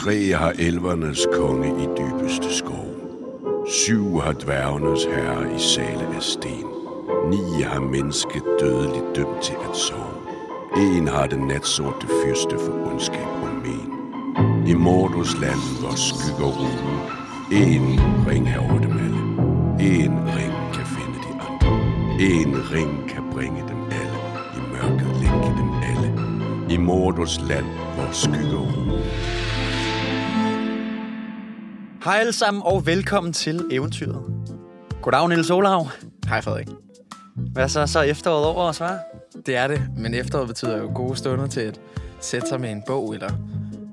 Tre har elvernes konge i dybeste skov. Syv har dværgenes herre i sale af sten. Ni har mennesket dødeligt dømt til at sove. En har den natsorte fyrste for ondskab og men. I Mordos land, hvor skygger rugen. En ring har over dem alle. En ring kan finde de andre. En ring kan bringe dem alle. I mørket længe dem alle. I Mordos land, hvor skygger rugen. Hej alle sammen, og velkommen til eventyret. Goddag, Niels Olav. Hej Frederik. Hvad så, så efteråret over os, hva'? Det er det, men efteråret betyder jo gode stunder til at sætte sig med en bog, eller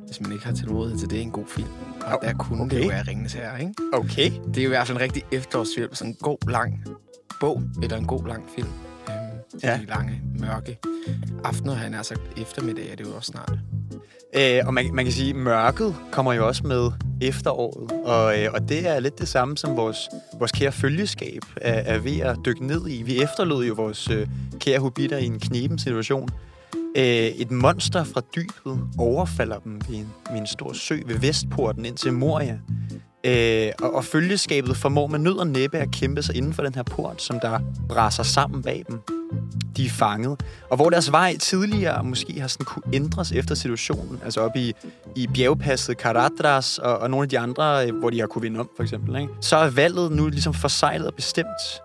hvis man ikke har tilrådighed til det, en god film. Og Oh, der kunne okay. det jo være Ringens Herre, ikke? Okay. Det er jo i hvert fald en rigtig efterårsfilm, sådan en god, lang bog, eller en god, lang film. Øhm, ja. De lange, mørke aftener, han er sagt eftermiddag, er det jo også snart. Øh, og man, man kan sige, at mørket kommer jo også med efteråret. Og, øh, og det er lidt det samme, som vores, vores kære følgeskab er, er ved at dykke ned i. Vi efterlod jo vores øh, kære hobitter i en knepen situation. Øh, et monster fra dybet overfalder dem ved en, ved en stor sø ved Vestporten ind til Moria. Øh, og, og følgeskabet formår med nød og næppe at kæmpe sig inden for den her port, som der braser sammen bag dem. De er fanget. Og hvor deres vej tidligere måske har sådan kunne ændres efter situationen, altså op i, i bjergpasset Caradras og, og nogle af de andre, øh, hvor de har kunne vinde om, for eksempel, ikke? så er valget nu ligesom forsejlet og bestemt,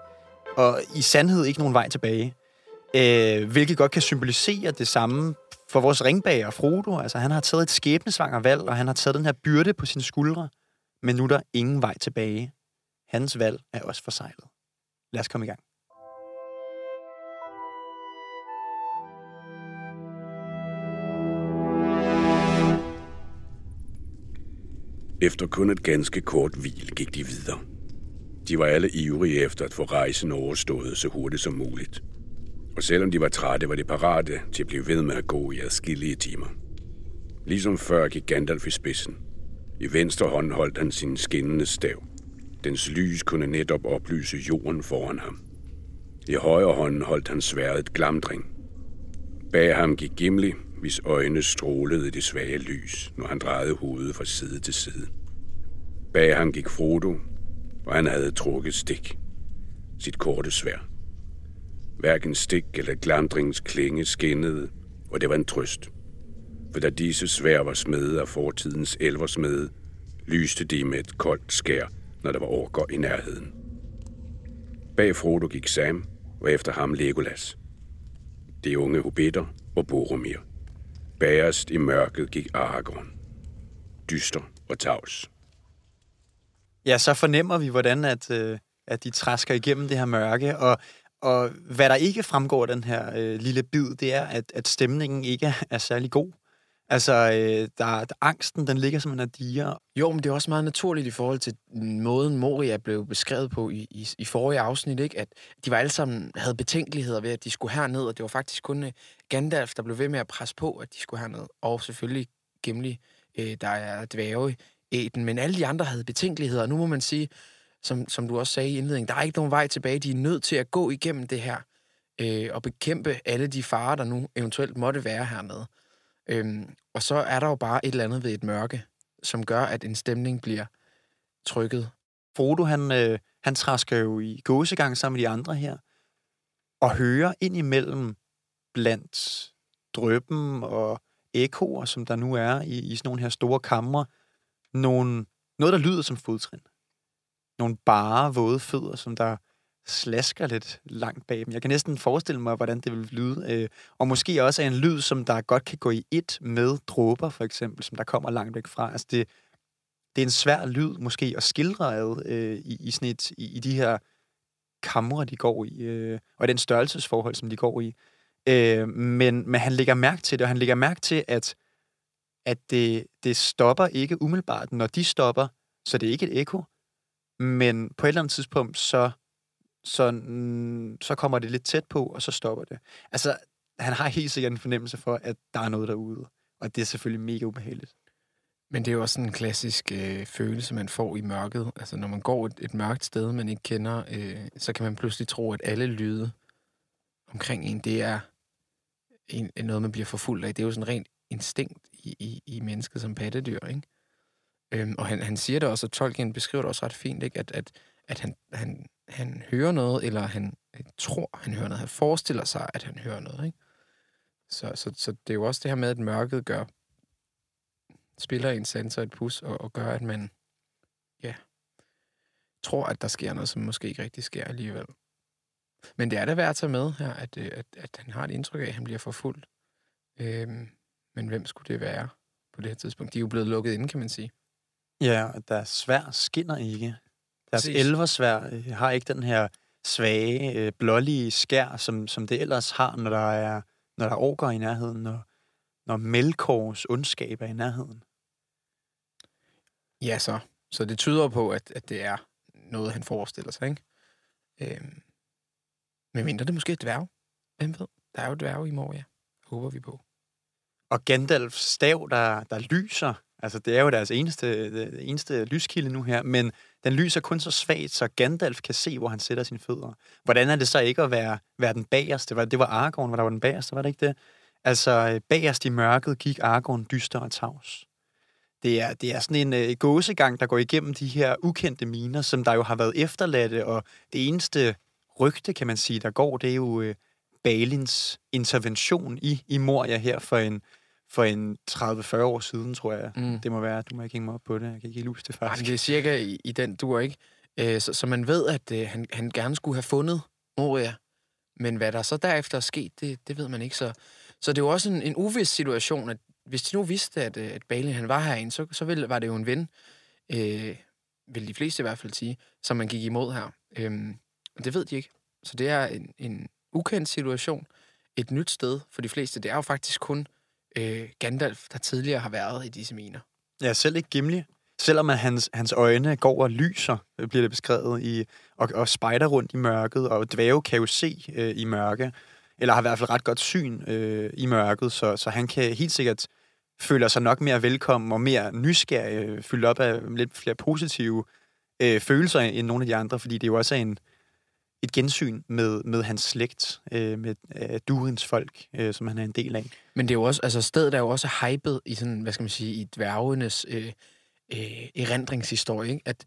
og i sandhed ikke nogen vej tilbage. Øh, hvilket godt kan symbolisere det samme for vores ringbager, Frodo. Altså, han har taget et skæbnesvanger valg, og han har taget den her byrde på sine skuldre. Men nu er der ingen vej tilbage. Hans valg er også forsejlet. Lad os komme i gang. Efter kun et ganske kort hvil gik de videre. De var alle ivrige efter at få rejsen overstået så hurtigt som muligt. Og selvom de var trætte, var de parate til at blive ved med at gå i adskillige timer. Ligesom før gik Gandalf i spidsen. I venstre hånd holdt han sin skinnende stav. Dens lys kunne netop oplyse jorden foran ham. I højre hånd holdt han sværet glamdring. Bag ham gik Gimli, hvis øjne strålede i det svage lys, når han drejede hovedet fra side til side. Bag ham gik Frodo, og han havde trukket stik. Sit korte svær. Hverken stik eller glamdringens klinge skinnede, og det var en trøst. For da disse svær var smede af fortidens elversmede, lyste de med et koldt skær, når der var orker i nærheden. Bag Frodo gik Sam, og efter ham Legolas. De unge hobitter og Boromir. Bagerst i mørket gik Aragorn. Dyster og tavs. Ja, så fornemmer vi, hvordan at, øh, at de træsker igennem det her mørke, og, og hvad der ikke fremgår af den her øh, lille bid, det er, at, at stemningen ikke er særlig god. Altså, øh, der, der, angsten, den ligger som en diger. Jo, men det er også meget naturligt i forhold til måden, Moria blev beskrevet på i, i, i forrige afsnit, ikke? at de var alle sammen havde betænkeligheder ved, at de skulle herned, og det var faktisk kun øh, Gandalf, der blev ved med at presse på, at de skulle herned. Og selvfølgelig Gimli, øh, der er dværge i men alle de andre havde betænkeligheder, og nu må man sige, som, som du også sagde i indledningen, der er ikke nogen vej tilbage, de er nødt til at gå igennem det her, øh, og bekæmpe alle de farer, der nu eventuelt måtte være hernede. Øhm, og så er der jo bare et eller andet ved et mørke, som gør, at en stemning bliver trykket. Frodo, han, øh, han træsker jo i gåsegang sammen med de andre her, og hører ind imellem blandt drøben og ekoer, som der nu er i, i sådan nogle her store kamre, nogle, noget, der lyder som fodtrin. Nogle bare, våde fødder, som der slasker lidt langt bag dem. Jeg kan næsten forestille mig, hvordan det vil lyde. Øh, og måske også er en lyd, som der godt kan gå i et med dråber, for eksempel, som der kommer langt væk fra. Altså det, det er en svær lyd måske at skildre ad øh, i, i, sådan et, i, i de her kamre, de går i, øh, og den størrelsesforhold, som de går i. Øh, men, men han lægger mærke til det, og han lægger mærke til, at, at det, det stopper ikke umiddelbart. Når de stopper, så det er ikke et ekko, men på et eller andet tidspunkt, så, så, mm, så kommer det lidt tæt på, og så stopper det. Altså, han har helt sikkert en fornemmelse for, at der er noget derude, og det er selvfølgelig mega ubehageligt. Men det er jo også sådan en klassisk øh, følelse, man får i mørket. Altså, når man går et, et mørkt sted, man ikke kender, øh, så kan man pludselig tro, at alle lyde omkring en, det er en, noget, man bliver forfulgt af. Det er jo sådan rent instinkt i, i, i mennesket som pattedyr, ikke? Øhm, og han, han siger det også, og Tolkien beskriver det også ret fint, ikke? At, at, at han, han, han hører noget, eller han øh, tror, han hører noget. Han forestiller sig, at han hører noget. Ikke? Så, så, så det er jo også det her med, at mørket gør, spiller en sensor et pus, og, og gør, at man ja, tror, at der sker noget, som måske ikke rigtig sker alligevel. Men det er da værd at tage med her, at, øh, at, at han har et indtryk af, at han bliver forfulgt. Øhm, men hvem skulle det være på det her tidspunkt? De er jo blevet lukket inde, kan man sige. Ja, der svær skinner ikke. Deres elversvær øh, har ikke den her svage, øh, blålige skær, som, som det ellers har, når der er, når der er orker i nærheden, når, når Melkors ondskab er i nærheden. Ja, så. Så det tyder på, at, at det er noget, han forestiller sig, ikke? Øhm, men mindre det måske er dværg. Hvem ved? Der er jo dværg i Moria. Håber vi på. Og Gandalfs stav, der, der lyser, altså det er jo deres eneste, det eneste lyskilde nu her, men den lyser kun så svagt, så Gandalf kan se, hvor han sætter sine fødder. Hvordan er det så ikke at være, være den bagerste? Var- Det var Aragorn, hvor der var den bagerste, var det ikke det? Altså, øh, bagerst i mørket gik Aragorn dyster og tavs. Det er, det er sådan en øh, gåsegang, der går igennem de her ukendte miner, som der jo har været efterladte, og det eneste rygte, kan man sige, der går, det er jo øh, Balins intervention i, i Moria her for en, for en 30-40 år siden, tror jeg. Mm. Det må være, du må ikke hænge mig op på det, jeg kan ikke helt huske det Ej, faktisk. det er cirka i, i den dur, ikke? Øh, så, så man ved, at øh, han, han gerne skulle have fundet Moria. Men hvad der så derefter er sket, det, det ved man ikke. Så, så det er jo også en, en uvis situation, at hvis de nu vidste, at, øh, at Balin han var herinde, så, så ville, var det jo en ven, øh, vil de fleste i hvert fald sige, som man gik imod her. Øhm, og det ved de ikke. Så det er en, en ukendt situation, et nyt sted for de fleste. Det er jo faktisk kun øh, Gandalf, der tidligere har været i disse miner. Ja, selv ikke Gimli. Selvom at hans, hans øjne går og lyser, øh, bliver det beskrevet, i, og, og spejder rundt i mørket, og dvæve kan jo se øh, i mørke, eller har i hvert fald ret godt syn øh, i mørket, så, så han kan helt sikkert føler sig nok mere velkommen og mere nysgerrig, øh, fyldt op af lidt flere positive øh, følelser end nogle af de andre, fordi det jo også er en, et gensyn med, med hans slægt, øh, med øh, Durins folk, øh, som han er en del af. Men det er jo også, altså stedet er jo også hypet i sådan, hvad skal man sige, i dværgenes øh, øh, erindringshistorie, ikke? at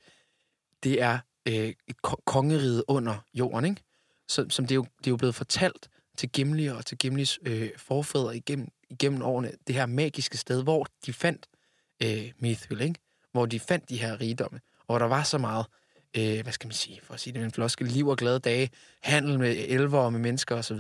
det er øh, et kongeriget under jorden, ikke? Så, som det er, jo, det er jo blevet fortalt til Gimli og til Gimlis øh, forfædre igennem, igennem årene, det her magiske sted, hvor de fandt øh, Mithril, ikke? hvor de fandt de her rigdomme, og hvor der var så meget, øh, hvad skal man sige, for at sige det med en floske, liv og glade dage, handel med elver og med mennesker osv.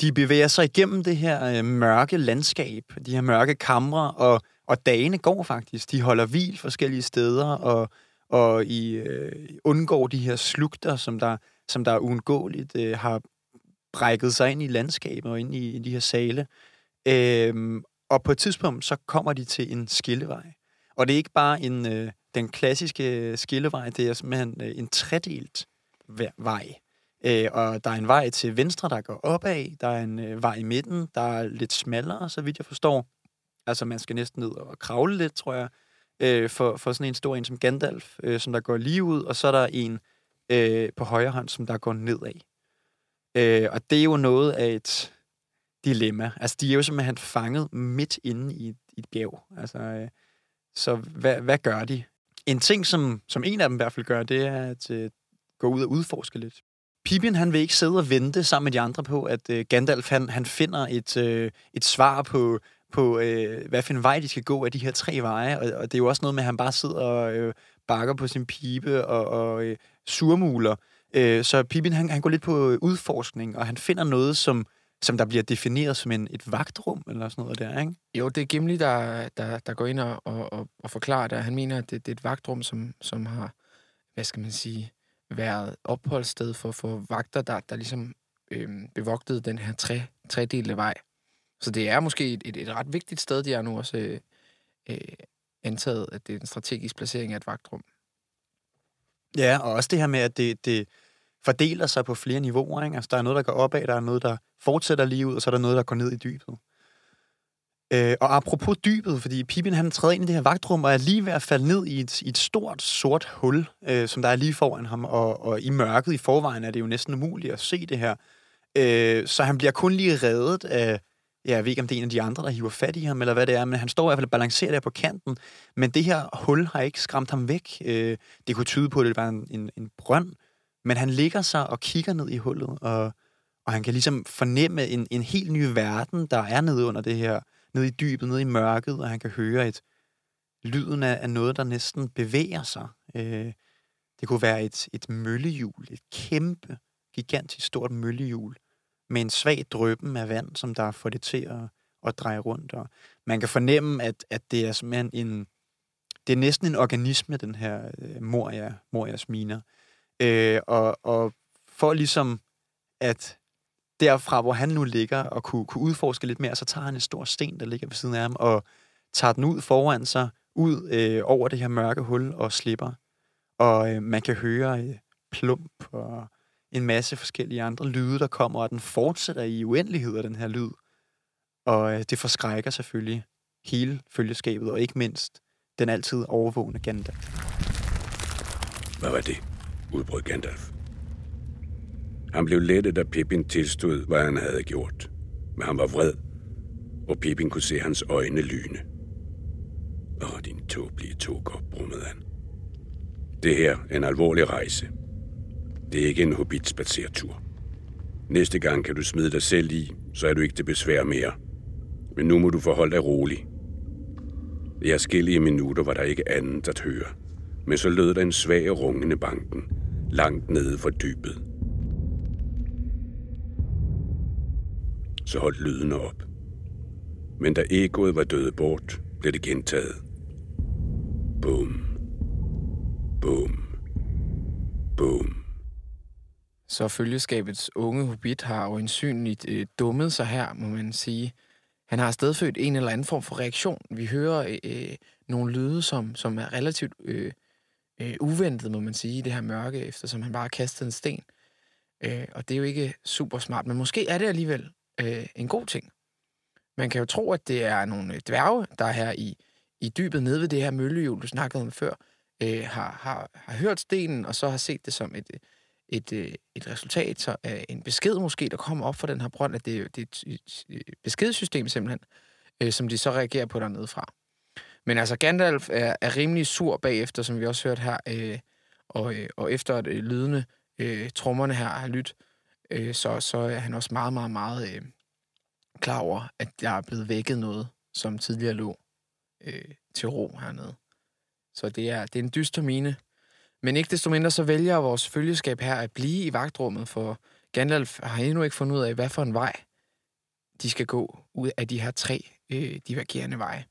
de bevæger sig igennem det her øh, mørke landskab, de her mørke kamre, og, og dagene går faktisk. De holder hvil forskellige steder, og, og I øh, undgår de her slugter, som der, som der uundgåeligt øh, har brækket sig ind i landskabet og ind i, i de her sale. Øhm, og på et tidspunkt, så kommer de til en skillevej. Og det er ikke bare en, øh, den klassiske øh, skillevej, det er simpelthen øh, en tredelt vej- vej. Øh, og der er en vej til venstre, der går opad. Der er en øh, vej i midten, der er lidt smallere, så vidt jeg forstår. Altså, man skal næsten ned og kravle lidt, tror jeg, øh, for, for sådan en stor en som Gandalf, øh, som der går lige ud. Og så er der en øh, på højre hånd, som der går nedad. Øh, og det er jo noget af et dilemma. Altså, de er jo simpelthen fanget midt inde i et, i et bjerg. Altså, øh, så hvad, hvad gør de? En ting, som, som en af dem i hvert fald gør, det er at øh, gå ud og udforske lidt. Pippin, han vil ikke sidde og vente sammen med de andre på, at øh, Gandalf, han, han finder et, øh, et svar på, på øh, hvad for en vej de skal gå af de her tre veje. Og, og det er jo også noget med, at han bare sidder og øh, bakker på sin pibe og, og øh, surmuler. Øh, så Pippin, han, han går lidt på øh, udforskning, og han finder noget, som, som der bliver defineret som en, et vagtrum, eller sådan noget der, ikke? Jo, det er Gimli, der, der, der går ind og, og, og, forklarer det. Han mener, at det, det er et vagtrum, som, som har, hvad skal man sige, været opholdssted for, for vagter, der, der ligesom øhm, bevogtede den her tre, tredelte vej. Så det er måske et, et, et ret vigtigt sted, de har nu også øh, øh, antaget, at det er en strategisk placering af et vagtrum. Ja, og også det her med, at det, det fordeler sig på flere niveauer. Ikke? Altså, der er noget, der går opad, der er noget, der fortsætter lige ud, og så er der noget, der går ned i dybet. Øh, og apropos dybet, fordi Pippin han træder ind i det her vagtrum, og er lige ved at falde ned i et, i et stort, sort hul, øh, som der er lige foran ham, og, og i mørket i forvejen er det jo næsten umuligt at se det her. Øh, så han bliver kun lige reddet af, ja, jeg ved ikke, om det er en af de andre, der hiver fat i ham, eller hvad det er, men han står i hvert fald og balancerer der på kanten. Men det her hul har ikke skræmt ham væk. Øh, det kunne tyde på, at det var en, en, en brønd, men han ligger sig og kigger ned i hullet, og, og han kan ligesom fornemme en, en helt ny verden, der er nede under det her, nede i dybet, nede i mørket, og han kan høre et lyden af, af noget, der næsten bevæger sig. Øh, det kunne være et, et møllehjul, et kæmpe, gigantisk stort møllehjul, med en svag drøben af vand, som der får det til at, at dreje rundt. Og man kan fornemme, at, at det er simpelthen en, det er næsten en organisme, den her øh, Moria, Morias miner. Øh, og, og for ligesom at derfra, hvor han nu ligger, og kunne, kunne udforske lidt mere, så tager han en stor sten, der ligger ved siden af ham, og tager den ud foran sig, ud øh, over det her mørke hul, og slipper. Og øh, man kan høre øh, plump og en masse forskellige andre lyde, der kommer, og den fortsætter i uendelighed af den her lyd. Og øh, det forskrækker selvfølgelig hele følgeskabet, og ikke mindst den altid overvågende Gandalf. Hvad var det? Udbrød Gandalf. Han blev lettet, da Pippin tilstod, hvad han havde gjort. Men han var vred, og Pippin kunne se hans øjne lyne. Åh, din tåbelige togop, brummede han. Det her er en alvorlig rejse. Det er ikke en hobbitspacertur. Næste gang kan du smide dig selv i, så er du ikke til besvær mere. Men nu må du forholde dig rolig. I forskellige minutter var der ikke andet at høre. Men så lød der en svag rungende banken, langt nede for dybet. Så holdt lyden op. Men da egoet var døde bort, blev det gentaget. Bum. Bum. Bum. Så følgeskabets unge hobbit har jo ensynligt øh, dummet sig her, må man sige. Han har stedfødt en eller anden form for reaktion. Vi hører øh, øh nogle lyde, som, som er relativt øh, øh, uventet, må man sige, i det her mørke, eftersom han bare har kastet en sten. Øh, og det er jo ikke super smart, men måske er det alligevel øh, en god ting. Man kan jo tro, at det er nogle øh, dværge, der er her i, i dybet nede ved det her møllehjul, du snakkede om før, øh, har, har, har hørt stenen, og så har set det som et, et, øh, et resultat, så en besked måske, der kommer op fra den her brønd, at det, det er et beskedssystem simpelthen, øh, som de så reagerer på dernede fra. Men altså, Gandalf er, er rimelig sur bagefter, som vi også hørte her, øh, og, øh, og efter at øh, lydende øh, trommerne her har lyttet, øh, så, så er han også meget, meget, meget øh, klar over, at der er blevet vækket noget, som tidligere lå øh, til ro hernede. Så det er, det er en dyster mine. Men ikke desto mindre, så vælger vores følgeskab her at blive i vagtrummet, for Gandalf har endnu ikke fundet ud af, hvad for en vej de skal gå ud af de her tre øh, divergerende veje.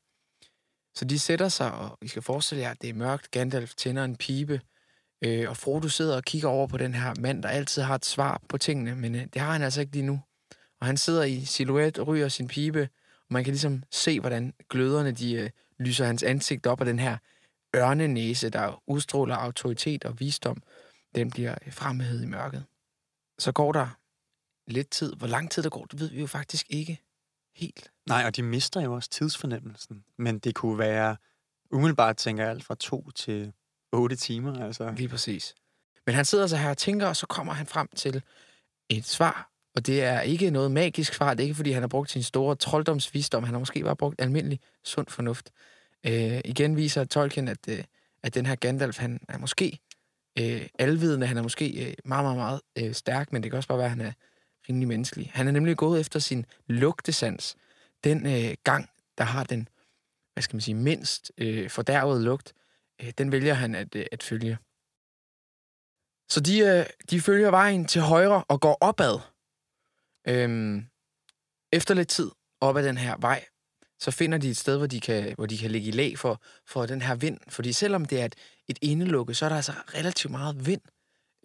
Så de sætter sig, og I skal forestille jer, at det er mørkt. Gandalf tænder en pibe, øh, og Frodo sidder og kigger over på den her mand, der altid har et svar på tingene, men øh, det har han altså ikke lige nu. Og han sidder i silhuet og ryger sin pibe, og man kan ligesom se, hvordan gløderne de øh, lyser hans ansigt op af den her ørnenæse, der udstråler autoritet og visdom. Den bliver øh, fremhævet i mørket. Så går der lidt tid. Hvor lang tid der går, det ved vi jo faktisk ikke helt. Nej, og de mister jo også tidsfornemmelsen. Men det kunne være, umiddelbart tænker jeg, alt fra to til otte timer. Altså. Lige præcis. Men han sidder så her og tænker, og så kommer han frem til et svar. Og det er ikke noget magisk svar. Det er ikke, fordi han har brugt sin store trolddomsvisdom. Han har måske bare brugt almindelig sund fornuft. Øh, igen viser Tolkien, at, øh, at den her Gandalf, han er måske øh, alvidende. Han er måske øh, meget, meget, meget øh, stærk, men det kan også bare være, at han er rimelig menneskelig. Han er nemlig gået efter sin lugtesans. Den øh, gang, der har den, hvad skal man sige, mindst øh, fordærvede lugt, øh, den vælger han at, øh, at følge. Så de, øh, de følger vejen til højre og går opad. Øhm, efter lidt tid op ad den her vej, så finder de et sted, hvor de kan, hvor de kan ligge i lag for, for den her vind. Fordi selvom det er et, et indelukke, så er der altså relativt meget vind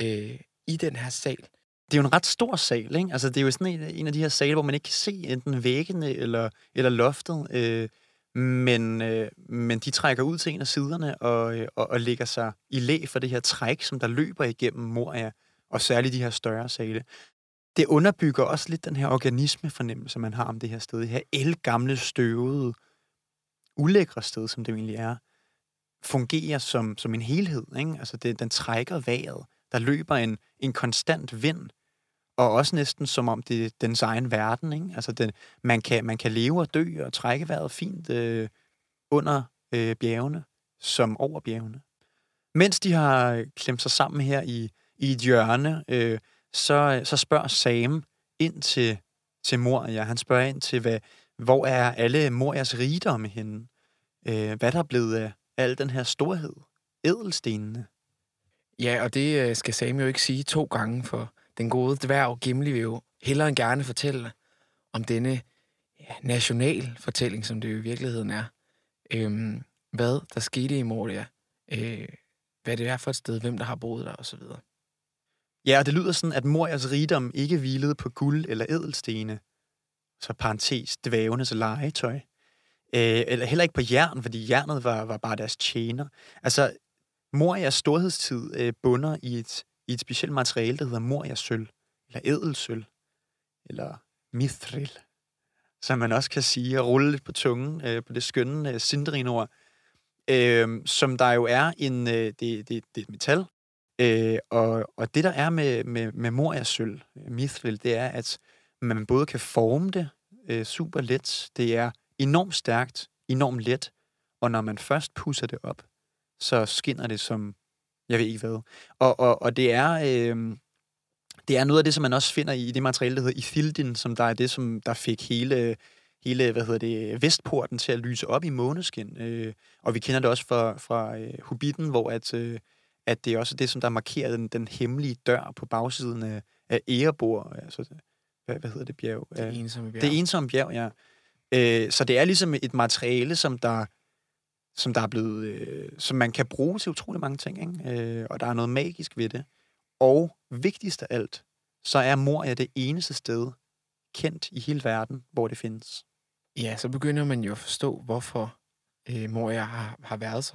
øh, i den her sal. Det er jo en ret stor sal, ikke? Altså, det er jo sådan en, en af de her sale, hvor man ikke kan se enten væggene eller, eller loftet. Øh, men, øh, men de trækker ud til en af siderne og, øh, og, og lægger sig i læ for det her træk, som der løber igennem Moria, og særligt de her større sale. Det underbygger også lidt den her organismefornemmelse, man har om det her sted. Det her elgamle, støvede, ulækre sted, som det egentlig er, fungerer som, som en helhed. Ikke? Altså det, den trækker vejret. Der løber en, en konstant vind og også næsten som om det er dens egen verden. Ikke? Altså, den, man, kan, man kan leve og dø og trække vejret fint øh, under øh, bjergene, som over bjergene. Mens de har klemt sig sammen her i, i et hjørne, øh, så, så spørger Sam ind til, til Moria. Han spørger ind til, hvad, hvor er alle Morias rigdomme henne? Øh, hvad der er blevet af al den her storhed? Edelstenene? Ja, og det øh, skal Sam jo ikke sige to gange, for den gode dværg Gimli vil jo hellere end gerne fortælle om denne ja, national fortælling, som det jo i virkeligheden er. Øhm, hvad der skete i Moria, øh, hvad det er for et sted, hvem der har boet der osv. Ja, og det lyder sådan, at Morias rigdom ikke hvilede på guld eller edelstene, så parentes dvævenes legetøj, øh, eller heller ikke på jern, fordi jernet var, var bare deres tjener. Altså, Morias storhedstid øh, bunder i et, i et specielt materiale, der hedder Morias sølv, eller edelsølv, eller mithril, som man også kan sige, og rulle lidt på tungen øh, på det skønne øh, sindrinord, øh, som der jo er en, øh, det, det, det er et metal, øh, og, og det der er med, med, med Morias sølv, øh, mithril, det er, at man både kan forme det øh, super let, det er enormt stærkt, enormt let, og når man først pusser det op, så skinner det som, jeg ved ikke hvad. Og, og, og det er... Øh, det er noget af det, som man også finder i det materiale, der hedder Ithildin, som der er det, som der fik hele, hele hvad hedder det, Vestporten til at lyse op i måneskin. Øh, og vi kender det også fra, fra øh, Hobbiten, hvor at, øh, at det er også det, som der markerer den, den hemmelige dør på bagsiden af, af Erebor. Altså, hvad, hvad hedder det bjerg? Det ensomme bjerg. Det ensomme bjerg, ja. Øh, så det er ligesom et materiale, som der som der er blevet, øh, som man kan bruge til utrolig mange ting, ikke? Øh, og der er noget magisk ved det. Og vigtigst af alt, så er Moria det eneste sted kendt i hele verden, hvor det findes. Ja, så begynder man jo at forstå, hvorfor øh, Moria har, har været så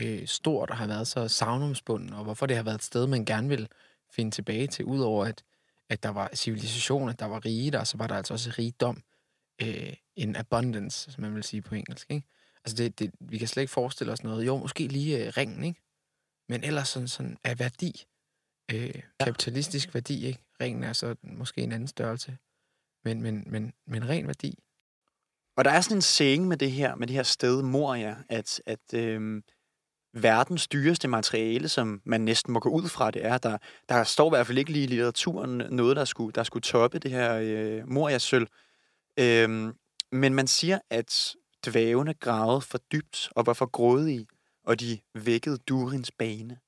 øh, stort og har været så savnomsbunden, og hvorfor det har været et sted, man gerne vil finde tilbage til, udover at, at der var civilisationer, der var rige der, så var der altså også rigdom, øh, en abundance, som man vil sige på engelsk. Ikke? Altså, det, det, vi kan slet ikke forestille os noget. Jo, måske lige øh, ringen, ikke? Men ellers sådan, sådan af værdi. Øh, kapitalistisk værdi, ikke? Ringen er så måske en anden størrelse. Men, men, men, men ren værdi. Og der er sådan en saying med det her, med det her sted Moria, at, at øh, verdens dyreste materiale, som man næsten må gå ud fra, det er, der, der står i hvert fald ikke lige i litteraturen noget, der skulle, der skulle toppe det her øh, Moria-sølv. Øh, men man siger, at dvævene gravede for dybt og var for grådige, og de vækkede Durins bane.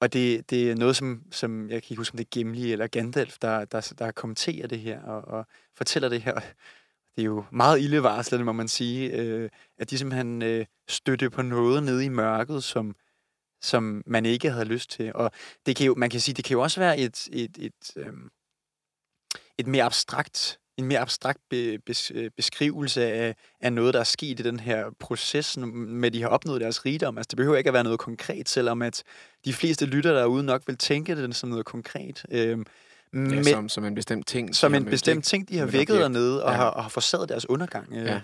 Og det, det er noget, som, som jeg kan ikke huske, om det er Gimli eller Gandalf, der, der, der kommenterer det her og, og fortæller det her. Det er jo meget ildevarslende, må man sige, øh, at de simpelthen øh, støtte på noget nede i mørket, som, som man ikke havde lyst til. Og det kan jo, man kan sige, det kan jo også være et, et, et, øh, et mere abstrakt en mere abstrakt be, bes, øh, beskrivelse af, af noget, der er sket i den her proces med, de har opnået deres rigdom. Altså, det behøver ikke at være noget konkret, selvom at de fleste lytter derude nok vil tænke det som noget konkret. Øhm, ja, med, som, som en bestemt ting. Som en bestemt ting, de har vækket dernede og, ja. har, og har forsaget deres undergang. Øh. Ja.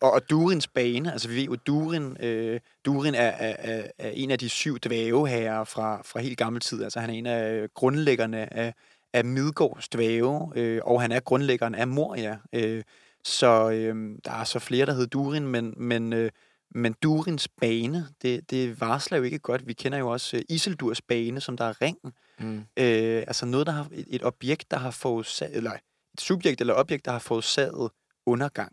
Og, og Durins bane, altså vi ved jo, Durin, øh, Durin er, er, er en af de syv dvæveherrer fra, fra helt gammel tid. Altså han er en af grundlæggerne af, af Midgårds dvæve, øh, og han er grundlæggeren af Moria. Øh, så øh, der er så flere, der hedder Durin, men, men, øh, men Durins bane, det, det varsler jo ikke godt. Vi kender jo også øh, Isildurs bane, som der er ringen. Mm. Øh, altså noget, der har et, et objekt, der har forårsaget, eller et subjekt eller objekt, der har forårsaget undergang.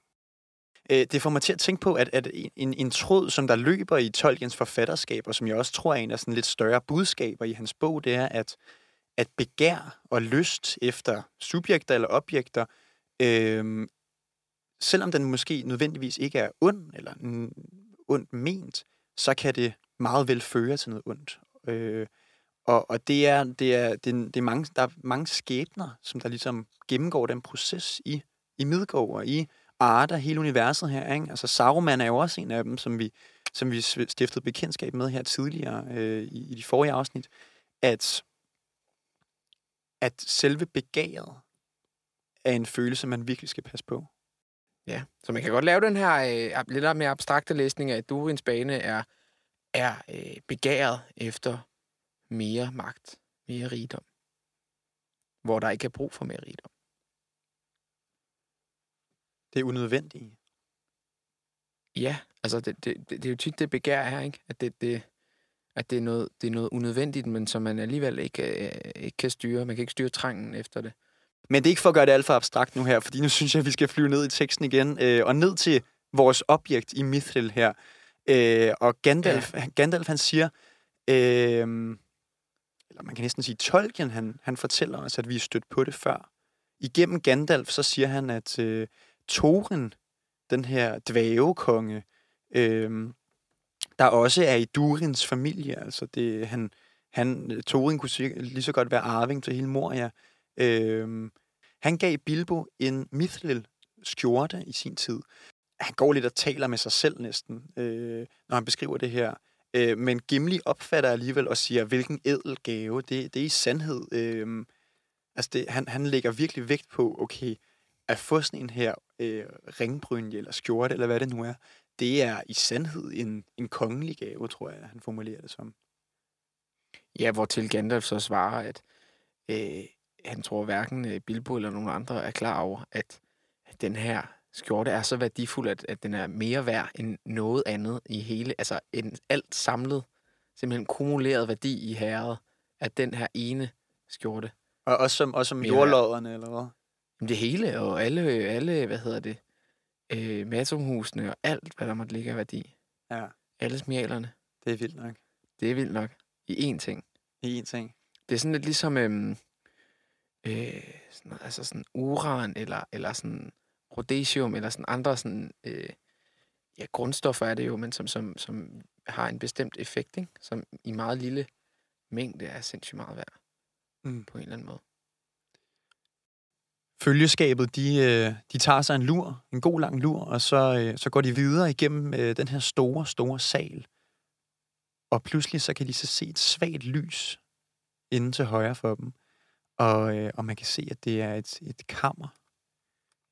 Øh, det får mig til at tænke på, at, at en, en tråd, som der løber i Tolkiens forfatterskab, og som jeg også tror er en af sådan lidt større budskaber i hans bog, det er, at at begær og lyst efter subjekter eller objekter, øh, selvom den måske nødvendigvis ikke er ond eller ondt ment, så kan det meget vel føre til noget ondt. Øh, og, og det er, det er, det, er, det er mange, der er mange skæbner, som der ligesom gennemgår den proces i, i Midgård og i Arda, hele universet her. Ikke? Altså Saruman er jo også en af dem, som vi, som vi stiftede bekendtskab med her tidligere øh, i, i de forrige afsnit, at at selve begæret er en følelse, man virkelig skal passe på. Ja, så man kan godt lave den her øh, lidt mere abstrakte læsning af, at Durins bane er, er øh, begæret efter mere magt, mere rigdom. hvor der ikke er brug for mere rigdom. Det er unødvendigt. Ja, altså det, det, det, det er jo tit det begær er, ikke? At det, det, at det, er noget, det er noget unødvendigt, men som man alligevel ikke, øh, ikke kan styre. Man kan ikke styre trangen efter det. Men det er ikke for at gøre det alt for abstrakt nu her, fordi nu synes jeg, at vi skal flyve ned i teksten igen, øh, og ned til vores objekt i Mithril her. Øh, og Gandalf, ja. Gandalf han siger, øh, eller man kan næsten sige Tolkien, han, han fortæller os, at vi er stødt på det før. Igennem Gandalf, så siger han, at øh, Thorin, den her dvævekonge, øh, der også er i Durins familie, altså det, han, han, øh, Thorin kunne lige så godt være arving til hele Moria, Øhm, han gav Bilbo en mithril skjorte i sin tid. Han går lidt og taler med sig selv næsten, øh, når han beskriver det her. Øh, men Gimli opfatter alligevel og siger, hvilken edel gave. Det, det er i sandhed. Øh, altså det, han, han lægger virkelig vægt på, okay, at få sådan en her øh, ringbrynje eller skjorte, eller hvad det nu er, det er i sandhed en, en kongelig gave, tror jeg, han formulerer det som. Ja, hvor til Gandalf så svarer, at øh, han tror hverken øh, Bilbo eller nogen andre er klar over, at den her skjorte er så værdifuld, at, at den er mere værd end noget andet i hele, altså en alt samlet, simpelthen kumuleret værdi i herret, at den her ene skjorte. Og også som, også som jordlodderne, eller hvad? Det hele, og alle, alle hvad hedder det, øh, matumhusene og alt, hvad der måtte ligge af værdi. Ja. Alle smialerne. Det er vildt nok. Det er vildt nok. I én ting. I én ting. Det er sådan lidt ligesom, øhm, øh, sådan, altså sådan uran, eller, eller sådan rhodesium, eller sådan andre sådan, øh, ja, grundstoffer er det jo, men som, som, som har en bestemt effekt, ikke? som i meget lille mængde er sindssygt meget værd. Mm. På en eller anden måde. Følgeskabet, de, øh, de tager sig en lur, en god lang lur, og så, øh, så går de videre igennem øh, den her store, store sal. Og pludselig så kan de så se et svagt lys inden til højre for dem. Og, og man kan se, at det er et, et kammer.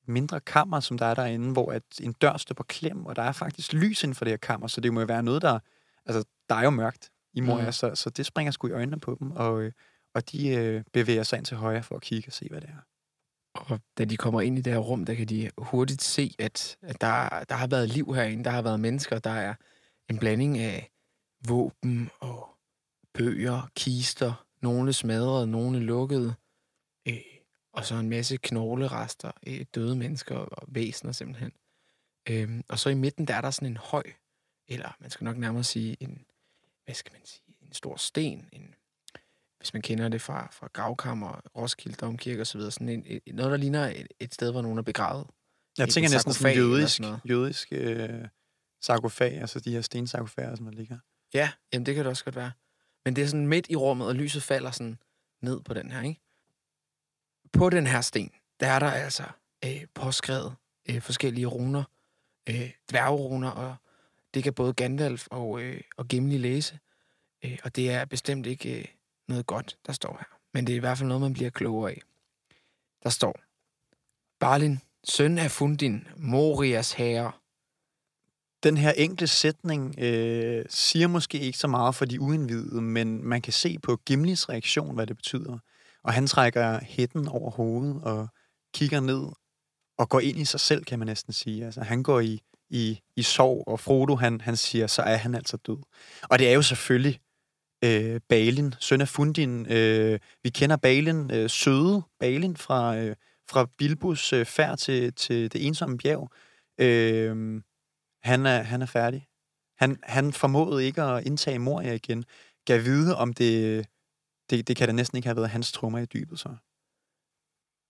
Et mindre kammer, som der er derinde, hvor at en dør står på klem, og der er faktisk lys inden for det her kammer, så det må jo være noget, der... Altså, der er jo mørkt i Moria, mm. så, så det springer sgu i øjnene på dem, og, og de øh, bevæger sig ind til højre for at kigge og se, hvad det er. Og da de kommer ind i det her rum, der kan de hurtigt se, at, at der, der har været liv herinde, der har været mennesker, der er en blanding af våben og bøger, kister, nogle smadrede, nogle lukkede, øh, og så en masse knoglerester, øh, døde mennesker og væsener simpelthen. Øh, og så i midten, der er der sådan en høj, eller man skal nok nærmere sige en, hvad skal man sige, en stor sten, en, hvis man kender det fra, fra gravkammer, Roskilde Domkirke osv., sådan en, et, noget, der ligner et, et sted, hvor nogen er begravet. Jeg tænker næsten sådan jødisk, jødisk øh, sarkofag, altså de her stensarkofager, som der ligger. Ja, jamen det kan det også godt være. Men det er sådan midt i rummet, og lyset falder sådan ned på den her, ikke? På den her sten, der er der altså øh, påskrevet øh, forskellige runer, øh, dværgeruner, og det kan både Gandalf og, øh, og Gimli læse. Øh, og det er bestemt ikke øh, noget godt, der står her. Men det er i hvert fald noget, man bliver klogere af. Der står, Barlin, søn af Fundin, Morias herre, den her enkle sætning øh, siger måske ikke så meget for de uindvidede, men man kan se på Gimlis reaktion, hvad det betyder. Og han trækker hætten over hovedet og kigger ned og går ind i sig selv, kan man næsten sige. Altså, han går i, i, i sorg, og Frodo, han, han siger, så er han altså død. Og det er jo selvfølgelig øh, Balin, søn af Fundin. Øh, vi kender Balin, øh, søde Balin fra, øh, fra Bilbos øh, færd til, til det ensomme bjerg. Øh, han er, han er færdig. Han, han formåede ikke at indtage Moria igen. Gav vide, om det, det, det kan da næsten ikke have været hans trummer i dybet, så.